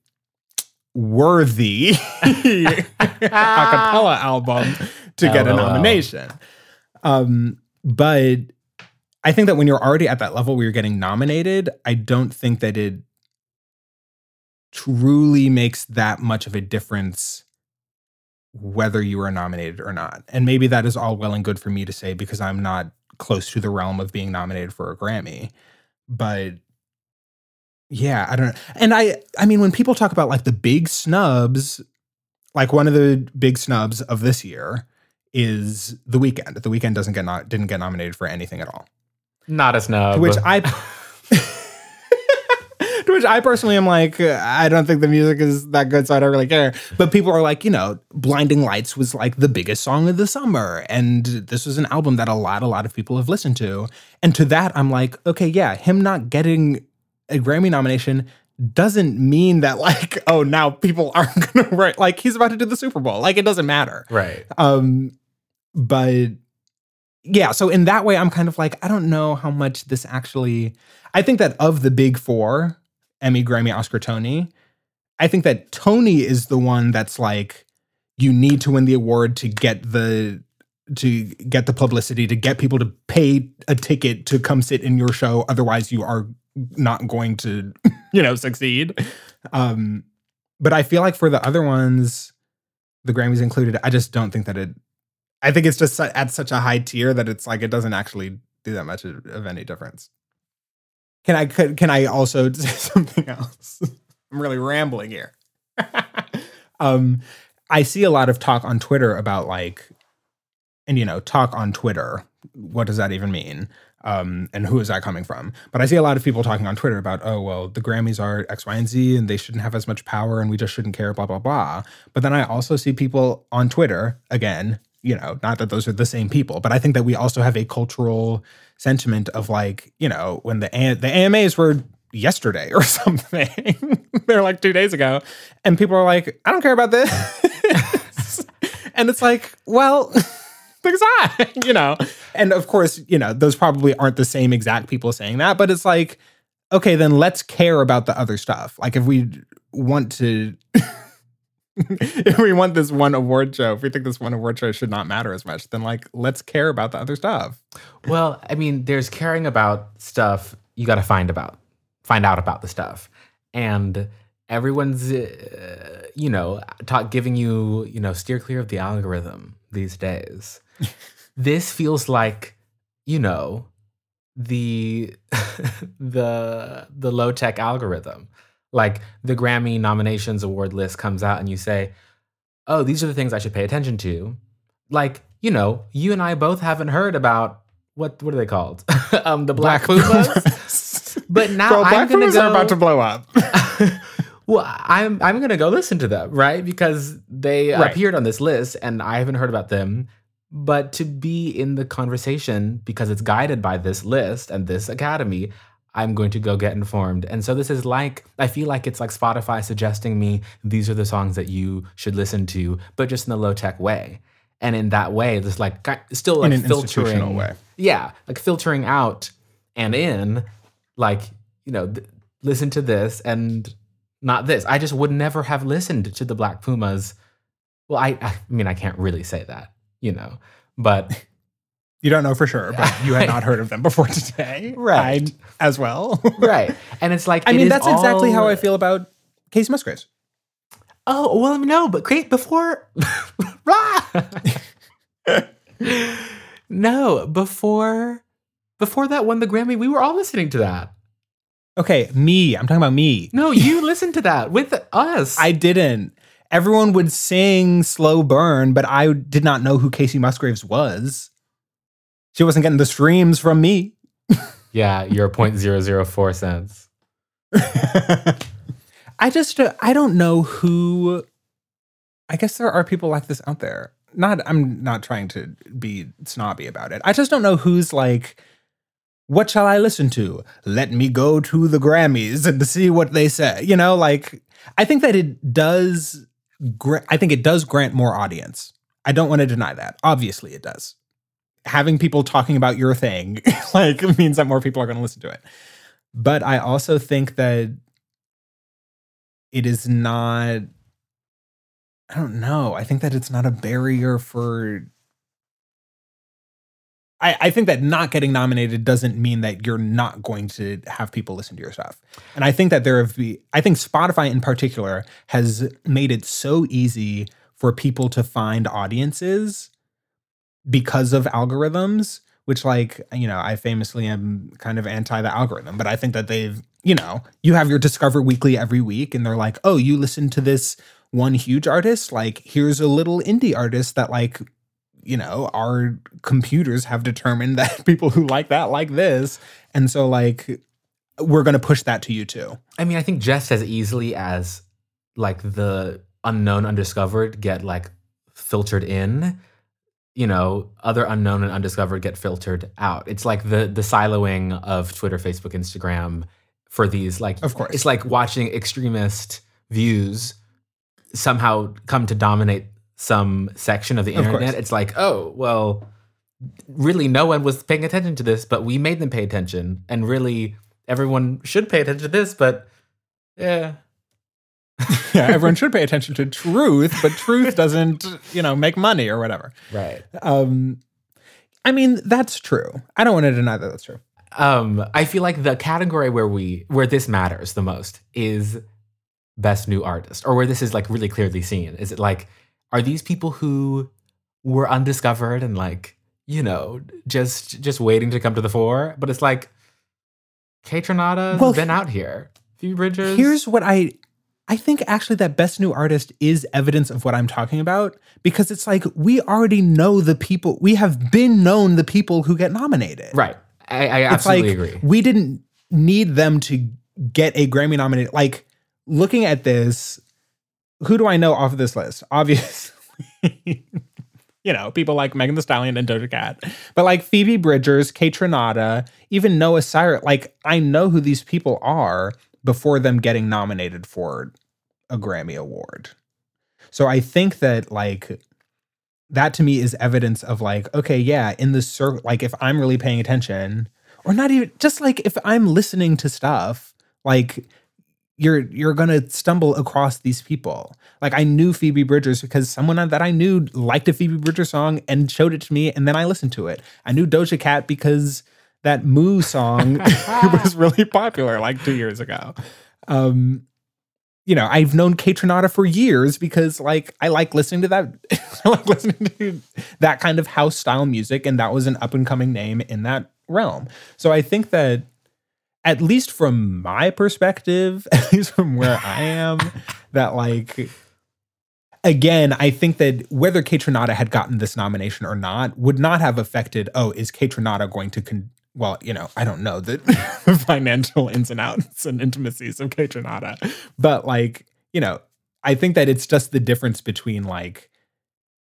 worthy a cappella album to get a nomination. Um, but I think that when you're already at that level where you're getting nominated, I don't think that it truly makes that much of a difference whether you are nominated or not. And maybe that is all well and good for me to say because I'm not close to the realm of being nominated for a Grammy. But yeah, I don't know. And I I mean when people talk about like the big snubs, like one of the big snubs of this year is The Weeknd. The Weeknd doesn't get not didn't get nominated for anything at all. Not a snub. To which I to which I personally am like, I don't think the music is that good, so I don't really care. But people are like, you know, Blinding Lights was like the biggest song of the summer. And this was an album that a lot, a lot of people have listened to. And to that, I'm like, okay, yeah, him not getting a Grammy nomination doesn't mean that like, oh, now people aren't gonna write like he's about to do the Super Bowl. Like it doesn't matter. right. Um, but yeah, so in that way, I'm kind of like, I don't know how much this actually. I think that of the big four, Emmy, Grammy, Oscar, Tony, I think that Tony is the one that's like, you need to win the award to get the to get the publicity to get people to pay a ticket to come sit in your show. Otherwise you are not going to you know succeed. Um but i feel like for the other ones the grammys included i just don't think that it I think it's just at such a high tier that it's like it doesn't actually do that much of, of any difference. Can I could can I also say something else? I'm really rambling here. um, I see a lot of talk on Twitter about like, and you know, talk on Twitter. What does that even mean? Um, and who is that coming from? But I see a lot of people talking on Twitter about, oh well, the Grammys are X, Y, and Z, and they shouldn't have as much power, and we just shouldn't care, blah blah blah. But then I also see people on Twitter again, you know, not that those are the same people, but I think that we also have a cultural sentiment of like, you know, when the the AMAs were yesterday or something, they're like two days ago, and people are like, I don't care about this, and it's like, well. Because I, you know, and of course, you know, those probably aren't the same exact people saying that, but it's like, okay, then let's care about the other stuff. Like if we want to if we want this one award show, if we think this one award show should not matter as much, then like let's care about the other stuff. Well, I mean, there's caring about stuff you got to find about, find out about the stuff, and everyone's, uh, you know, talk, giving you, you know, steer clear of the algorithm these days. this feels like, you know, the the the low tech algorithm. Like the Grammy nominations award list comes out, and you say, "Oh, these are the things I should pay attention to." Like, you know, you and I both haven't heard about what what are they called? um, the Black, Pumas. But now Girl, I'm gonna Pumas go. are about to blow up. well, I'm I'm gonna go listen to them, right? Because they Right. appeared on this list, and I haven't heard about them. But to be in the conversation because it's guided by this list and this academy, I'm going to go get informed. And so this is like I feel like it's like Spotify suggesting me these are the songs that you should listen to, but just in the low tech way. And in that way, there's like still like In an filtering way. yeah, like filtering out and in, like, you know, th- listen to this and not this. I just would never have listened to the Black Pumas. Well, I, I mean, I can't really say that, you know, but You don't know for sure, but you had not heard of them before today, Right. I, as well. right. And it's like, I it mean, that's exactly how I feel about Kacey Musgraves. Oh, well, no, but great before. no, before. Before that won the Grammy, we were all listening to that. Okay, me. I'm talking about me. No, you listened to that with us. I didn't. Everyone would sing "Slow Burn," but I did not know who Kacey Musgraves was. She wasn't getting the streams from me. Yeah, you're 0.004 cents. I just uh, I don't know who. I guess there are people like this out there. Not I'm not trying to be snobby about it. I just don't know who's like. What shall I listen to? Let me go to the Grammys and see what they say. You know, like I think that it does. gra- I think it does grant more audience. I don't want to deny that. Obviously, it does. Having people talking about your thing like means that more people are going to listen to it. But I also think that it is not. I don't know. I think that it's not a barrier for. I, I think that not getting nominated doesn't mean that you're not going to have people listen to your stuff. And I think that there have be I think Spotify in particular has made it so easy for people to find audiences because of algorithms which like you know i famously am kind of anti the algorithm but i think that they've you know you have your discover weekly every week and they're like oh you listen to this one huge artist? Like here's a little indie artist that like you know our computers have determined that people who like that like this. And so like we're going to push that to you too. I mean, I think just as easily as like the unknown undiscovered get like filtered in, you know, other unknown and undiscovered get filtered out. It's like the the siloing of Twitter, Facebook, Instagram for these like Of course. It's like watching extremist views somehow come to dominate some section of the Of internet. It's like, oh, well, really no one was paying attention to this, but we made them pay attention. And really everyone should pay attention to this, but yeah. yeah everyone should pay attention to truth but truth doesn't you know make money or whatever Right. um i mean that's true i don't want to deny that that's true Um, I feel like the category where we where this matters the most is best new artist, or where this is like really clearly seen. Is it like are these people who were undiscovered and like you know just just waiting to come to the fore? But it's like Kaytranada's Well, been out here. Phoebe Bridgers. here's what i i think actually that best new artist is evidence of what i'm talking about because it's like we already know the people we have been known the people who get nominated right. I, I it's like absolutely agree. we didn't need them to get a Grammy nominated. Like looking at this, who do I know off of this list? Obviously, you know, people like Megan Thee Stallion and Doja Cat, but like Phoebe Bridgers, Kaytranada, even Noah Cyrus. Like I know who these people are before them getting nominated for a Grammy award. So I think that like that to me is evidence of like okay yeah in the circle like if i'm really paying attention or not even just like if i'm listening to stuff like you're you're gonna stumble across these people. Like i knew phoebe bridgers because someone that i knew liked a phoebe bridgers song and showed it to me and then i listened to it. I knew doja cat because that moo song was really popular like two years ago. Um you know, I've known Kaytranada for years because like I like listening to that I like listening to that kind of house style music and that was an up and coming name in that realm. So I think that at least from my perspective, at least from where I am, that like again, I think that whether Kaytranada had gotten this nomination or not would not have affected, oh, is Kaytranada going to con- well, you know, I don't know the financial ins and outs and intimacies of Kaytranada, but like, you know, I think that it's just the difference between like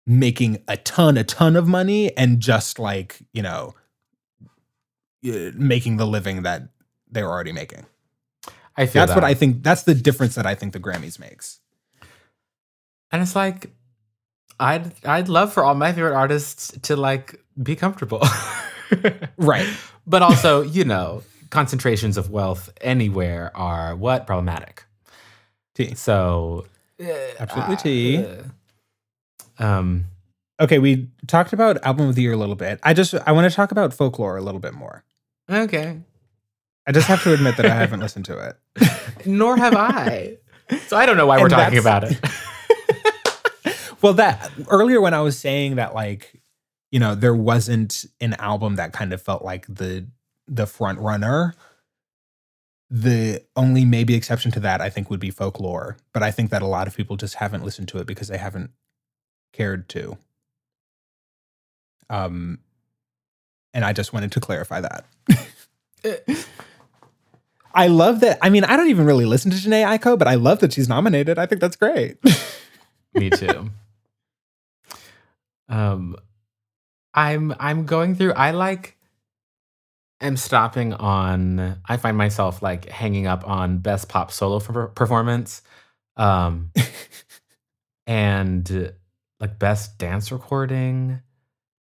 making a ton, a ton of money and just like, you know, making the living that they were already making. I feel That's what. I think. That's the difference that I think the Grammys makes. And it's like I'd I'd love for all my favorite artists to like be comfortable. Right. But also, you know, concentrations of wealth anywhere are what problematic. T. So Absolutely T. uh, um Okay, we talked about album of the year a little bit. I just I want to talk about folklore a little bit more. okay. I just have to admit that I haven't listened to it. Nor have I. So I don't know why we're talking about it. Well, that earlier when I was saying that like, you know, there wasn't an album that kind of felt like the the front runner. The only maybe exception to that I think would be folklore, but I think that a lot of people just haven't listened to it because they haven't cared to. Um and I just wanted to clarify that. I love that. I mean, I don't even really listen to Jhené Aiko, but I love that she's nominated. I think that's great. Me too. Um, I'm I'm going through. I like. am stopping on. I find myself like hanging up on best pop solo per- performance, um, and like best dance recording,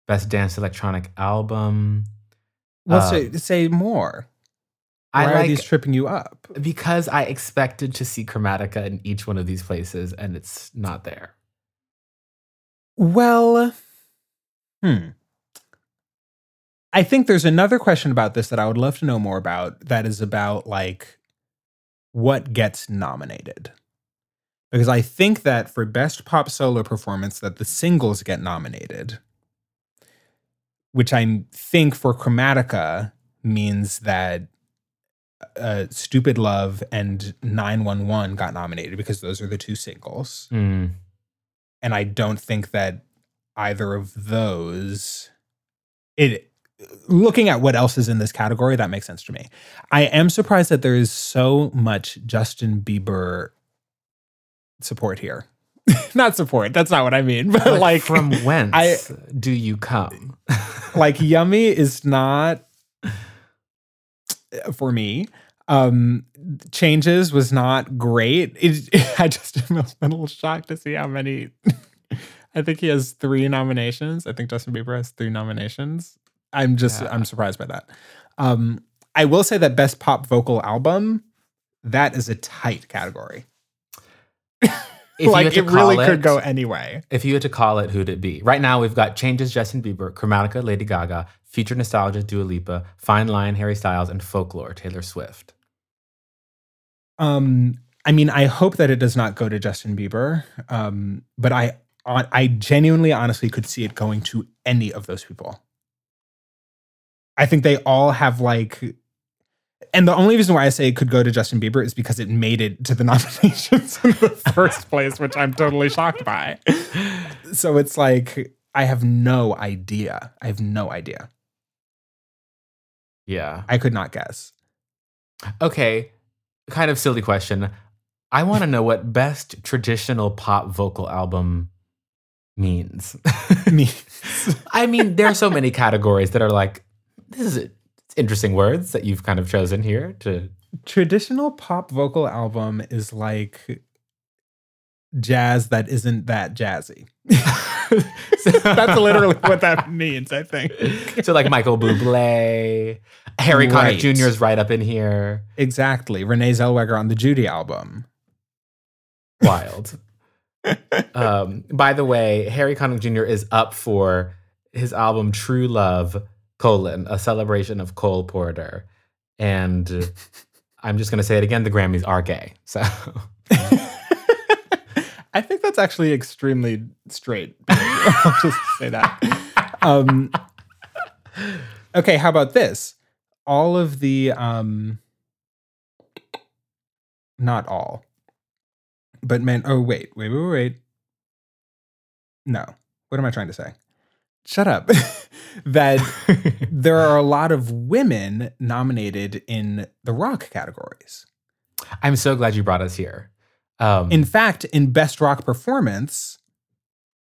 best dance electronic album. Well, Uh, say, say more. I Why like are these tripping you up? because I expected to see Chromatica in each one of these places, and it's not there. Well, hmm. I think there's another question about this that I would love to know more about that is about like what gets nominated. Because I think that for best pop solo performance that the singles get nominated, which I think for Chromatica means that uh, Stupid Love and 911 got nominated because those are the two singles Mm. and I don't think that either of those it looking at what else is in this category that makes sense to me. I am surprised that there is so much Justin Bieber support here. not support, that's not what I mean, but, But like from whence I- do you come? like yummy is not for me um changes was not great it, i just am a little shocked to see how many i think he has three nominations i think justin bieber has three nominations i'm just Yeah. i'm surprised by that um i will say that best pop vocal album that is a tight category If you like it really call could it- go anyway If you had to call it, who'd it be? Right now, we've got Changes, Justin Bieber, Chromatica, Lady Gaga, Future Nostalgia, Dua Lipa, Fine Line, Harry Styles, and Folklore, Taylor Swift. Um, I mean, I hope that it does not go to Justin Bieber. Um, but I, I genuinely, honestly, could see it going to any of those people. I think they all have like, and the only reason why I say it could go to Justin Bieber is because it made it to the nominations in the first place, which I'm totally shocked by. So it's like I have no idea. I have no idea. Yeah. I could not guess. Okay. Kind of silly question. I want to know what best traditional pop vocal album means. Me. I mean, there are so many categories that are like, this is interesting words that you've kind of chosen here to. traditional pop vocal album is like jazz that isn't that jazzy. That's literally what that means, I think. so, like Michael Bublé, Harry Connick Jr. is right up in here. Exactly. Renee Zellweger on the Judy album. Wild. um, by the way, Harry Connick Jr. is up for his album True Love, colon, a celebration of Cole Porter. And I'm just going to say it again the Grammys are gay. So, I think that's actually extremely straight. I'll just say that. Um, okay, how about this? All of the, um, not all, but man, oh, wait, wait, wait, wait. No. What am I trying to say? Shut up. that there are a lot of women nominated in the rock categories. I'm so glad you brought us here. Um, In fact, in Best Rock Performance,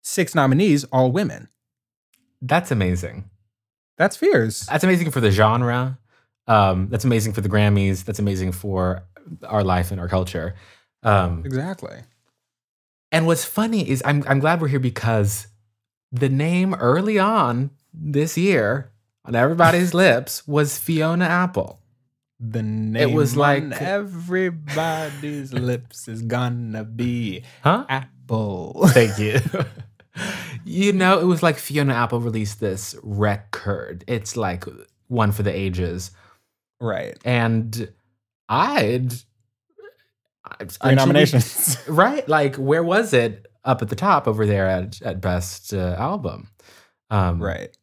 six nominees, all women. that's amazing. That's fierce. That's amazing for the genre. Um, that's amazing for the Grammys. That's amazing for our life and our culture. Um, Exactly. And what's funny is I'm I'm glad we're here because the name early on this year on everybody's lips was Fiona Apple. The name it was on like- everybody's lips is gonna be Huh? Apple. Thank you. you know, it was like Fiona Apple released this record. It's like one for the ages. right. And I'd Three nominations. right? Like, where was it up at the top over there at, at best uh, album? Um, right.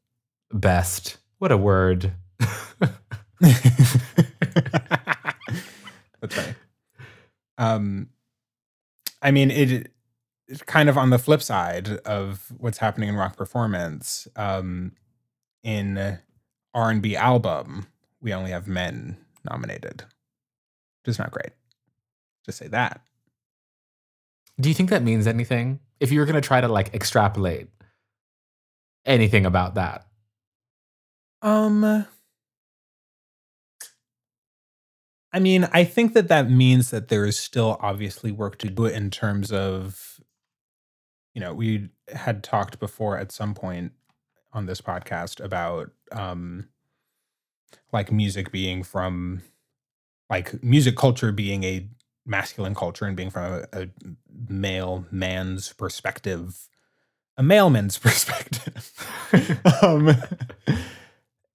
Best. What a word. That's right. Um, I mean, it it's kind of on the flip side of what's happening in rock performance. Um, in R and B album, we only have men nominated, which is not great. Just say that. Do you think that means anything? If you were going to try to like extrapolate anything about that, Um, I mean, I think that that means that there is still obviously work to do in terms of you know, we had talked before at some point on this podcast about um like music being from like music culture being a masculine culture and being from a, a male man's perspective, a male man's perspective. um,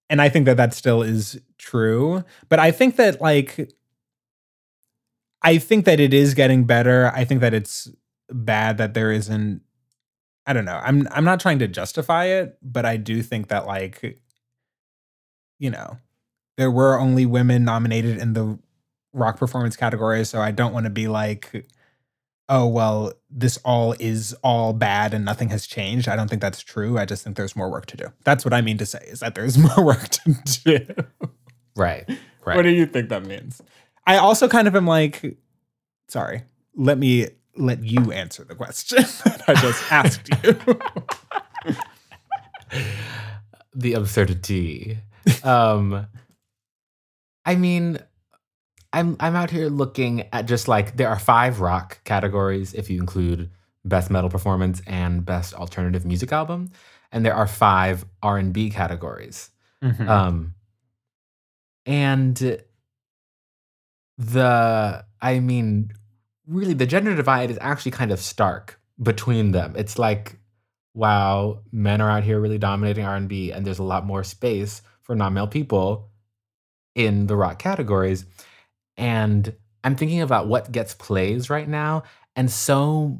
and I think that that still is true, but I think that like I think that it is getting better. I think that it's bad that there isn't I don't know. I'm I'm not trying to justify it, but I do think that like you know, there were only women nominated in the rock performance category, so I don't want to be like oh well this all is all bad and nothing has changed. I don't think that's true. I just think there's more work to do. That's what I mean to say is that there's more work to do. Right. Right. What do you think that means? I also kind of am like, sorry, let me let you answer the question that I just asked you. the absurdity. Um, I mean, I'm I'm out here looking at just like there are five rock categories if you include best metal performance and best alternative music album, and there are five R and B categories. Mhm. Um, and the, I mean, really, the gender divide is actually kind of stark between them. It's like, wow, men are out here really dominating R and B, and there's a lot more space for non-male people in the rock categories. And I'm thinking about what gets plays right now, and so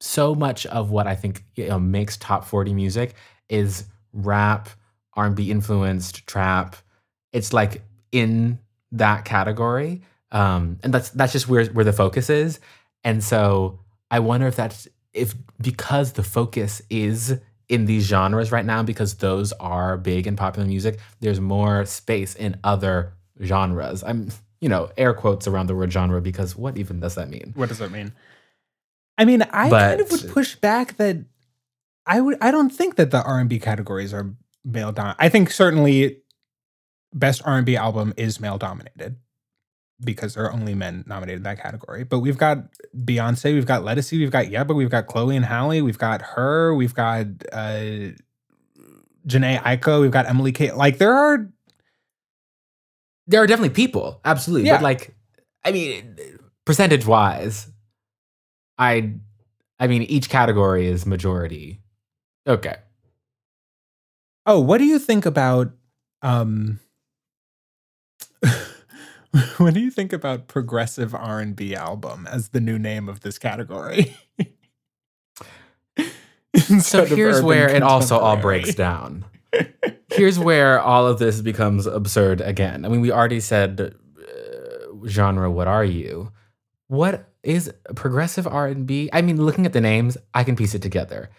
so much of what I think you know, makes top 40 music is rap, R&B influenced trap. It's like in that category, um, and that's that's just where where the focus is. And so I wonder if that's if because the focus is in these genres right now, because those are big in popular music, there's more space in other genres. I'm you know air quotes around the word genre because what even does that mean? What does that mean? I mean, I kind of would push back that I would. I don't think that the R and B categories are male dominated. I think certainly best R and B album is male dominated because there are only men nominated in that category. But we've got Beyonce, we've got Ledisi, we've got Yebba, we've got Chloe and Halle, we've got her, we've got uh, Jhené Aiko, we've got Emily Kate. Like there are there are definitely people, absolutely. Yeah. But like, I mean, percentage wise, I, I mean, each category is majority. Okay. Oh, what do you think about um what do you think about progressive R&B album as the new name of this category? So here's where it also all breaks down. Here's where all of this becomes absurd again. I mean, we already said uh, genre. What are you? What is progressive R and B? I mean, looking at the names, I can piece it together.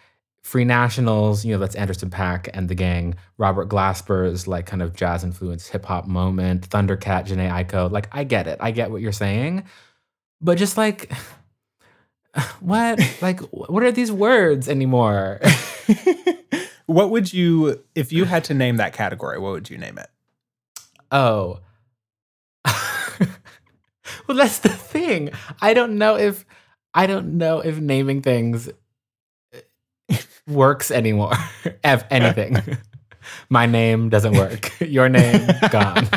Free Nationals, you know, that's Anderson .Paak and the gang. Robert Glasper's like kind of jazz influenced hip hop moment. Thundercat, Jhené Aiko. Like, I get it. I get what you're saying. But just like, what? Like, what are these words anymore? what would you if you had to name that category, what would you name it? Oh. well, that's the thing. I don't know if I don't know if naming things uh, works anymore. if anything. My name doesn't work. Your name gone.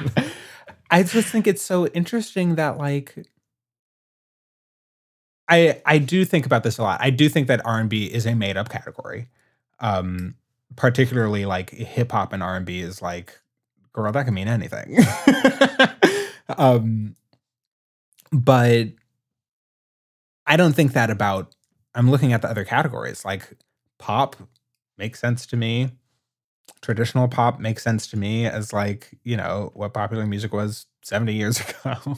I just think it's so interesting that like I I do think about this a lot. I do think that R&B is a made up category. Um particularly like hip hop and R&B is like girl that can mean anything. um but I don't think that about I'm looking at the other categories like pop makes sense to me traditional pop makes sense to me as like you know what popular music was 70 years ago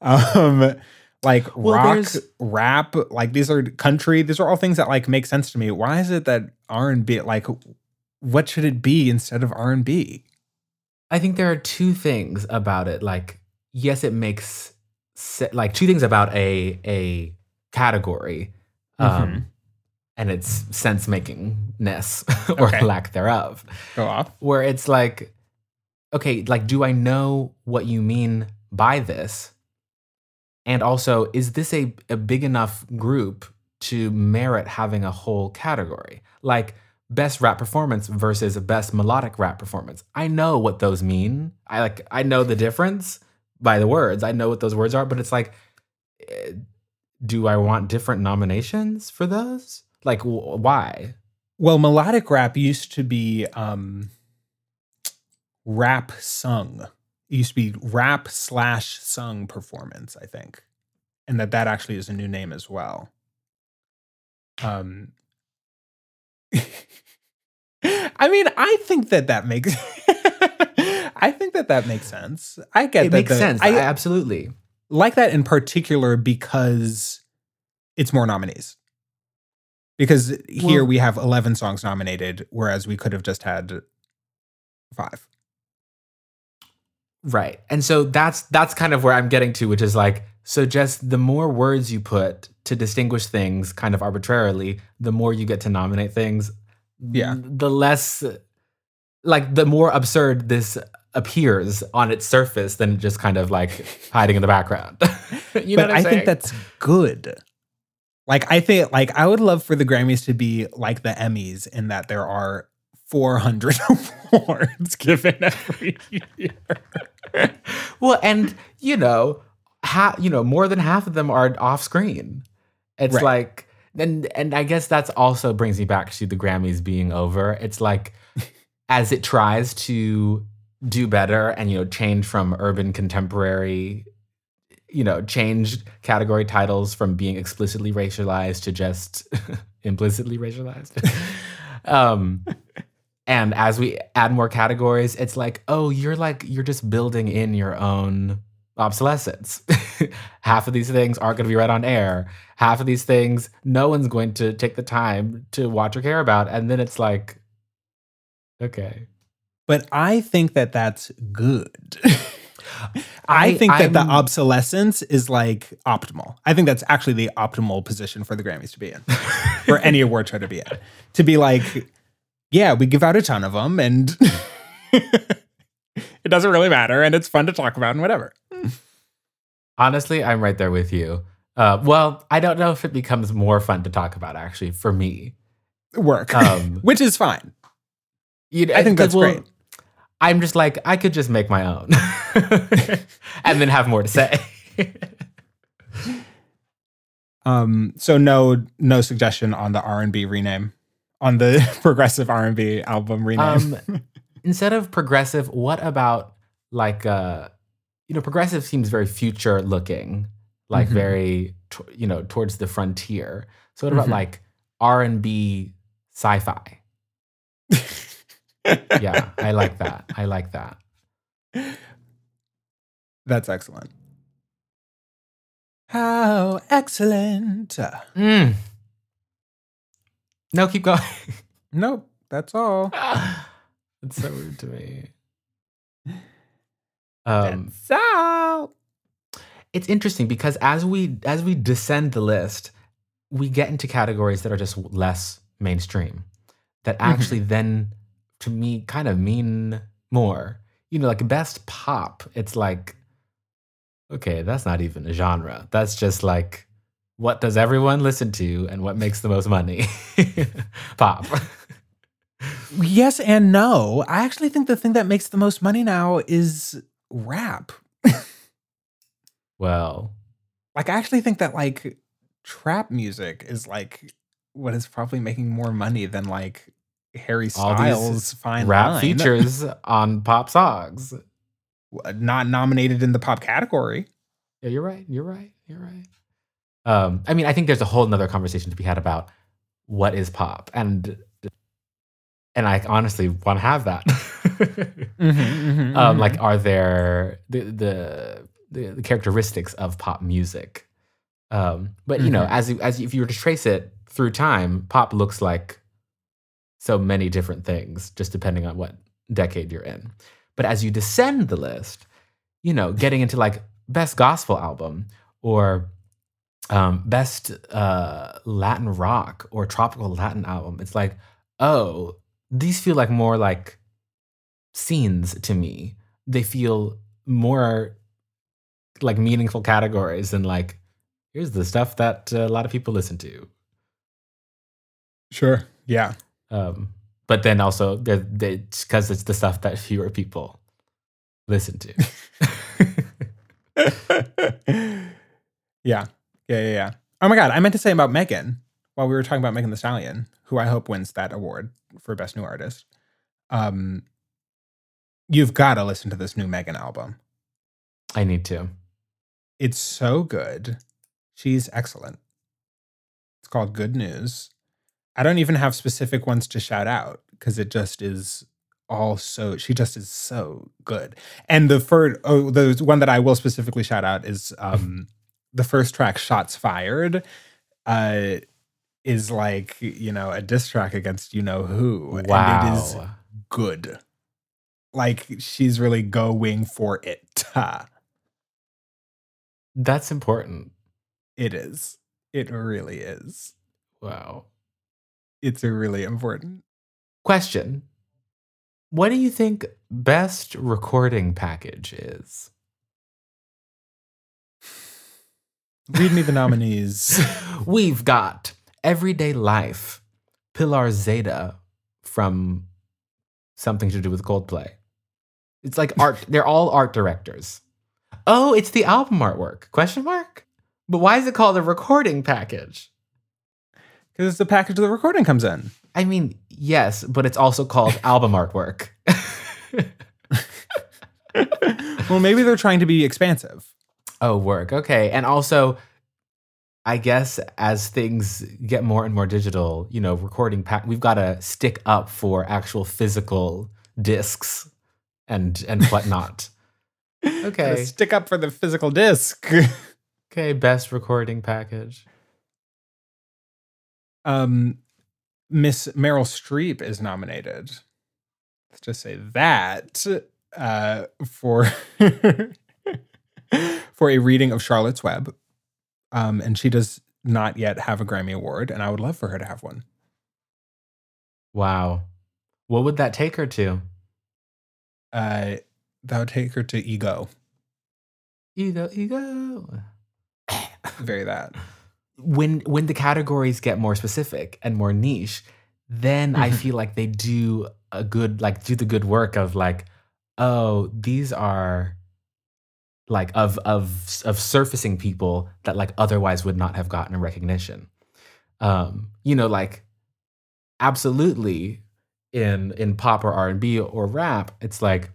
um like Well, rock rap like these are country these are all things that like make sense to me why is it that r&b like what should it be instead of r&b I think there are two things about it. Like, yes, it makes se- like two things about a a category, um, Mhm. and its sense makingness or Okay. lack thereof. go off where it's like, okay, like, do I know what you mean by this? And also, is this a, a big enough group to merit having a whole category. Like best rap performance versus best melodic rap performance. I know what those mean. I like I know the difference by the words. I know what those words are, but it's like eh, do I want different nominations for those? Like wh- why? Well, melodic rap used to be um, rap sung. It used to be rap slash sung performance, I think, and that that actually is a new name as well. Um, I mean, I think that that makes. I think that that makes sense. I get It that makes the- sense. I, I, absolutely. like that in particular because it's more nominees. Because here Well- we have 11 songs nominated, whereas we could have just had five. Right. And so that's that's kind of where I'm getting to, which is like, so just the more words you put to distinguish things kind of arbitrarily, the more you get to nominate things. Yeah. The less like the more absurd this appears on its surface than just kind of like hiding in the background. you know but what I'm I saying? think that's good. Like, I think, like, I would love for the Grammys to be like the Emmys in that there are 400 awards given every year. well, and you know, ha- you know, more than half of them are off screen. It's Right. like, and and I guess that's also brings me back to the Grammys being over. It's like, as it tries to do better and you know change from urban contemporary, you know, change category titles from being explicitly racialized to just implicitly racialized. um and as we add more categories, it's like, oh, you're like, you're just building in your own obsolescence. Half of these things aren't going to be read on air. Half of these things, no one's going to take the time to watch or care about. And then it's like, okay. But I think that that's good. I, I- think that the I'm- obsolescence is like optimal. I think that's actually the optimal position for the Grammys to be in, for any award show to be in. To be like, yeah, we give out a ton of them and it doesn't really matter and it's fun to talk about and whatever. Honestly, I'm right there with you. Uh, well, I don't know if it becomes more fun to talk about actually for me. Work, Um, which is fine. You I think that's great. I'm just like I could just make my own, and then have more to say. Um, so no, no suggestion on the R and B rename, on the progressive R and B album rename. um, instead of progressive, what about like uh, you know, progressive seems very future looking, like Mhm. very you know towards the frontier. So what about Mhm. like R and B sci-fi? Yeah, I like that. I like that. That's excellent. How excellent. Mm. No, keep going. Nope, that's all. it's so rude to me. Um, that's all. it's interesting because as we as we descend the list, we get into categories that are just less mainstream, that actually then, to me, kind of mean more. You know, like best pop. It's like, okay, that's not even a genre. That's just like, what does everyone listen to and what makes the most money? pop. Yes and no. I actually think the thing that makes the most money now is rap. Well, Like, I actually think that like trap music is like what is probably making more money than like Harry Styles' fine rap line. features on pop songs. not nominated in the pop category. Yeah, you're right. You're right. You're right. Um, I mean, I think there's a whole nother conversation to be had about what is pop, and and I honestly want to have that. Mm-hmm, um, like, are there the, the the the characteristics of pop music? Um, but you know, Mhm. as you, as if you were to trace it through time, pop looks like so many different things, just depending on what decade you're in. But as you descend the list, you know, getting into like best gospel album or um, best uh, Latin rock or tropical Latin album, it's like, oh, these feel like more like scenes to me. They feel more like meaningful categories than like, here's the stuff that uh, a lot of people listen to. Sure. Yeah. Um, but then also, because it's the stuff that fewer people listen to. yeah. Yeah. Yeah. Yeah. Oh my God. I meant to say about Megan while we were talking about Megan Thee Stallion, who I hope wins that award for Best New Artist. Um, you've got to listen to this new Megan album. I need to. It's so good. She's excellent. It's called Good News. I don't even have specific ones to shout out because it just is all so she just is so good. And the first oh the one that I will specifically shout out is um the first track Shots Fired uh is like, you know, a diss track against you know who. And it is good. Like she's really going for it. That's important. It is. It really is. Wow. It's a really important. Question What do you think best recording package is? Read me the nominees. We've got Everyday Life, Pilar Zeta from something to do with Coldplay. It's like art, they're all art directors. Oh, it's the album artwork. Question mark? But why is it called a recording package? Because it's the package the recording comes in. I mean, yes, but it's also called album artwork. well, maybe they're trying to be expansive. Oh, work. Okay. And also, I guess as things get more and more digital, you know, recording pack, we've got to stick up for actual physical discs and and whatnot. Okay. Stick up for the physical disc. Okay. Best recording package. um, Miss Meryl Streep is nominated. Let's just say that uh, for for a reading of Charlotte's Web, um, and she does not yet have a Grammy award, and I would love for her to have one. Wow. What would that take her to? Uh, that would take her to Ego. Ego, ego. Very that. when when the categories get more specific and more niche, then I feel like they do a good like do the good work of like, oh, these are like of of of surfacing people that like otherwise would not have gotten a recognition. Um, you know, like absolutely in in pop or R and B or rap, it's like,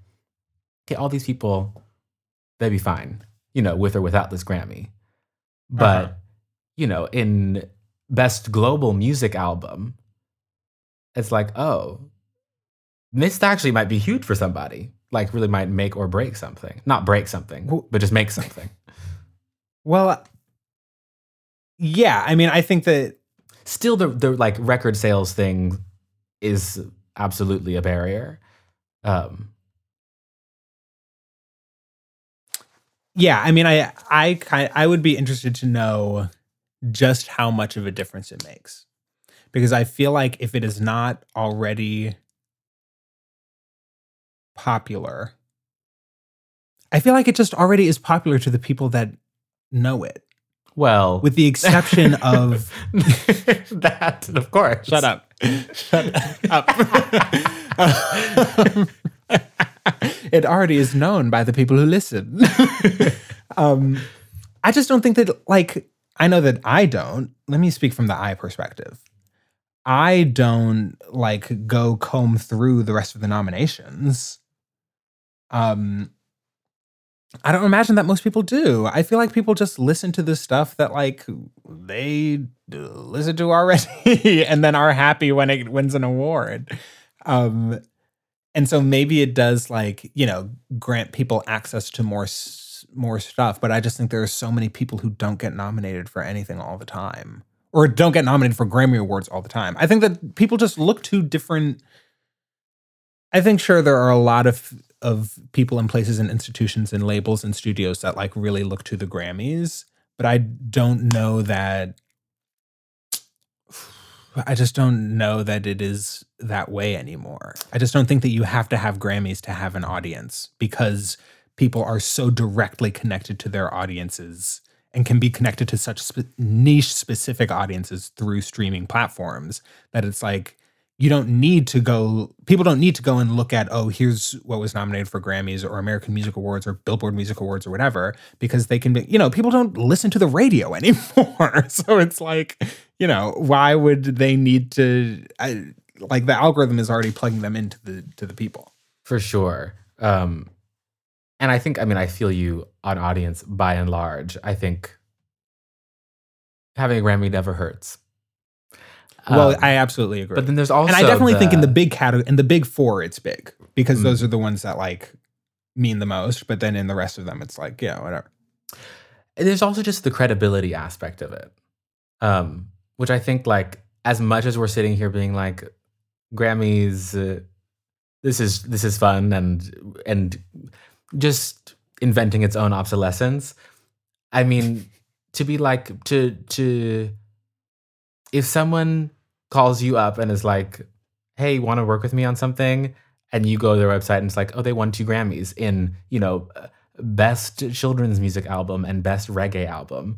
okay, all these people, they'd be fine, you know, with or without this Grammy. But Uh-huh. you know, in best global music album, it's like, oh, this actually might be huge for somebody. Like, really might make or break something. Not break something, but just make something. Well, yeah. I mean, I think that Still, the the like record sales thing is absolutely a barrier. Um, yeah. I mean, I I kind I would be interested to know just how much of a difference it makes, because I feel like if it is not already popular, I feel like it just already is popular to the people that know it, well, with the exception of that, of course. Shut up. Shut up. it already is known by the people who listen. um, I just don't think that, like, I know that I don't. Let me speak from the I perspective. I don't like go comb through the rest of the nominations. Um, I don't imagine that most people do. I feel like people just listen to the stuff that like they listen to already and then are happy when it wins an award. Um and so maybe it does like, you know, grant people access to more more stuff, but I just think there are so many people who don't get nominated for anything all the time or don't get nominated for Grammy awards all the time. I think that people just look to different I think sure there are a lot of of people and places and institutions and labels and studios that like really look to the Grammys, but I don't know that I just don't know that it is that way anymore. I just don't think that you have to have Grammys to have an audience because people are so directly connected to their audiences and can be connected to such spe- niche specific audiences through streaming platforms that it's like you don't need to go people don't need to go and look at oh here's what was nominated for grammys or american music awards or billboard music awards or whatever because they can be you know people don't listen to the radio anymore so it's like you know why would they need to I, like the algorithm is already plugging them into the to the people For sure. Um, and I think, I mean, I feel you on audience by and large. I think having a Grammy never hurts. Well Um, i absolutely agree but then there's also, and i definitely think in the big category in the big four it's big because Mm. those are the ones that like mean the most but then in the rest of them it's like yeah whatever there's also just the credibility aspect of it, um, which I think, like, as much as we're sitting here being like, Grammys, uh, this is this is fun and and just inventing its own obsolescence. I mean, to be like to to if someone calls you up and is like, "Hey, want to work with me on something?" and you go to their website and it's like, "Oh, they won two Grammys in you know uh, best children's music album and best reggae album."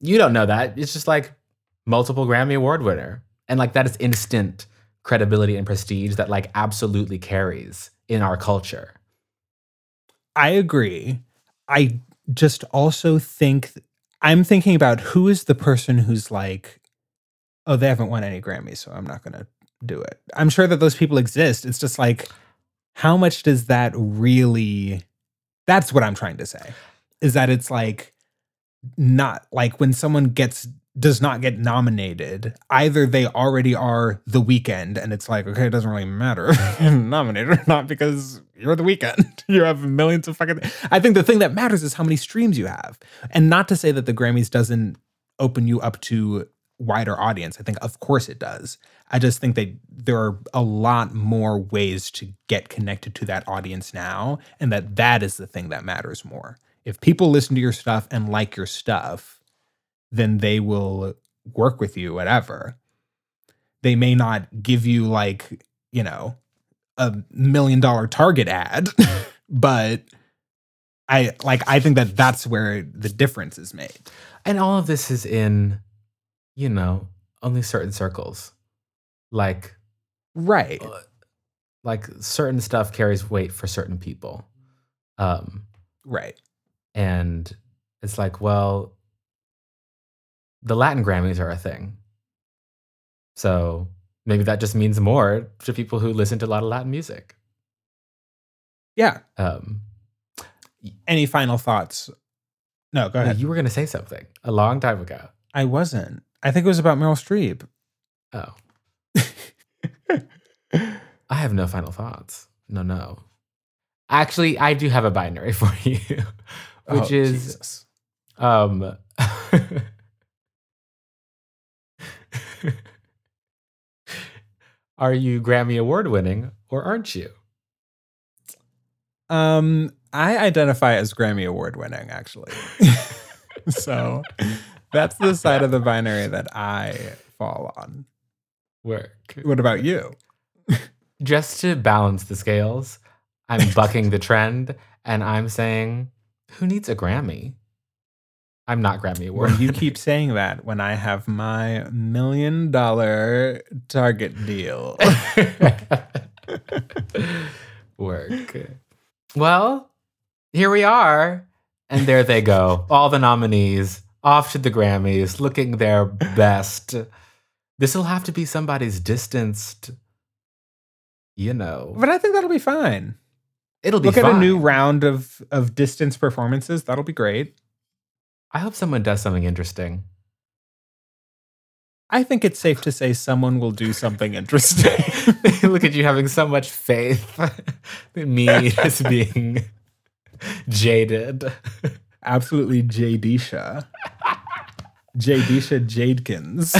You don't know that. It's just like multiple Grammy award winner, and like that is instant credibility and prestige that like absolutely carries in our culture. I agree. I just also think I'm thinking about who is the person who's like, oh, they haven't won any Grammys, so I'm not going to do it. I'm sure that those people exist. It's just like, how much does that really? That's what I'm trying to say. Is that it's like not like when someone gets does not get nominated, either they already are the Weeknd, and it's like, okay, it doesn't really matter nominated or not because you're the Weeknd. you have millions of fucking. I think the thing that matters is how many streams you have, and not to say that the Grammys doesn't open you up to wider audience. I think, of course, it does. I just think that there are a lot more ways to get connected to that audience now, and that that is the thing that matters more. If people listen to your stuff and like your stuff, then they will work with you, whatever. They may not give you like, you know, a million dollar target ad, but I like I think that that's where the difference is made. And all of this is in, you know, only certain circles. Like Right. uh, like certain stuff carries weight for certain people. Um Right. and it's like, well, the Latin Grammys are a thing. So maybe that just means more to people who listen to a lot of Latin music. Yeah. Um Any final thoughts? No, go ahead. you were going to say something a long time ago. I wasn't. I think it was about Meryl Streep. Oh. I have no final thoughts. No, no. Actually, I do have a binary for you, which Oh, is Jesus. um Are you Grammy award winning or aren't you? Um, I identify as Grammy award winning, actually. so that's the side of the binary that I fall on. Work. What about you? Just to balance the scales, I'm bucking the trend and I'm saying, who needs a Grammy? I'm not Grammy award. When you keep saying that, when I have my million dollar target deal. Work. Well, here we are. And there they go. All the nominees off to the Grammys, looking their best. This will have to be somebody's distanced, you know. but I think that'll be fine. It'll be Look at a new round of of distance performances. That'll be great. I hope someone does something interesting. I think it's safe to say someone will do something interesting. Look at you having so much faith. Me as being jaded. Absolutely Jadisha. Jadisha Jadekins.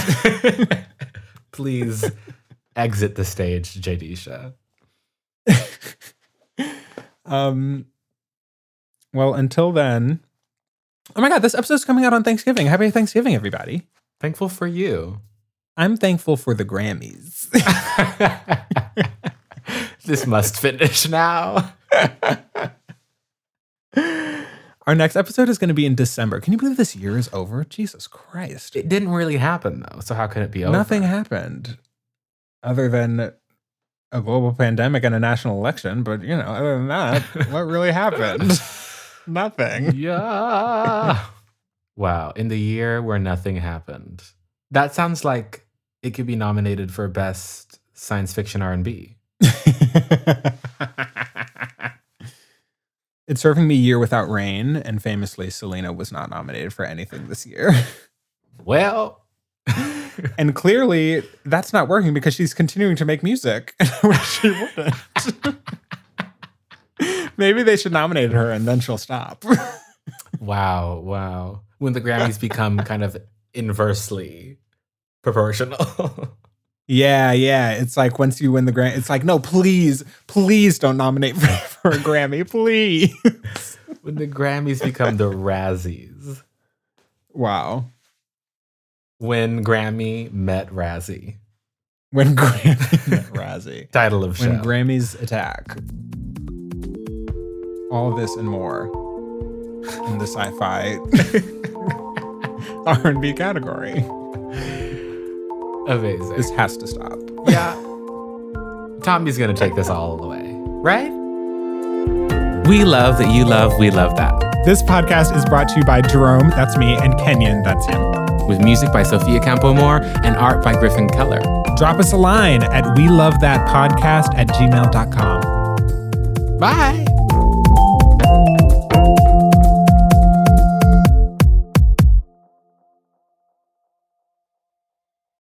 Please exit the stage, Jadisha. Um, well, until then. Oh my God, this episode's coming out on Thanksgiving. Happy Thanksgiving, everybody. Thankful for you. I'm thankful for the Grammys. this must finish now. Our next episode is going to be in December. Can you believe this year is over? Jesus Christ. It didn't really happen though. So how could it be over? Nothing happened other than a global pandemic and a national election. But, you know, other than that, what really happened? Nothing. Yeah. wow. In the year where nothing happened. That sounds like it could be nominated for best science fiction R&B. It's serving me Year Without Rain, and famously, Selena was not nominated for anything this year. Well, and clearly, that's not working because she's continuing to make music, she wouldn't. Maybe they should nominate her and then she'll stop. wow, wow. When the Grammys become kind of inversely proportional. Yeah, yeah. It's like once you win the Grammy, it's like, no, please, please don't nominate for, for a Grammy, please. when the Grammys become the Razzies. Wow. When Grammy met Razzie. When Grammy met Razzie. Title of show. When Grammys attack. All this and more in the sci-fi R&B category. Amazing. This has to stop. Yeah. Tommy's going to take this all away, right? We love that you love, we love that. This podcast is brought to you by Jerome, that's me, and Kenyon, that's him. With music by Sophia Campomore and art by Griffin Keller. Drop us a line at we love that podcast at gmail.com. Bye.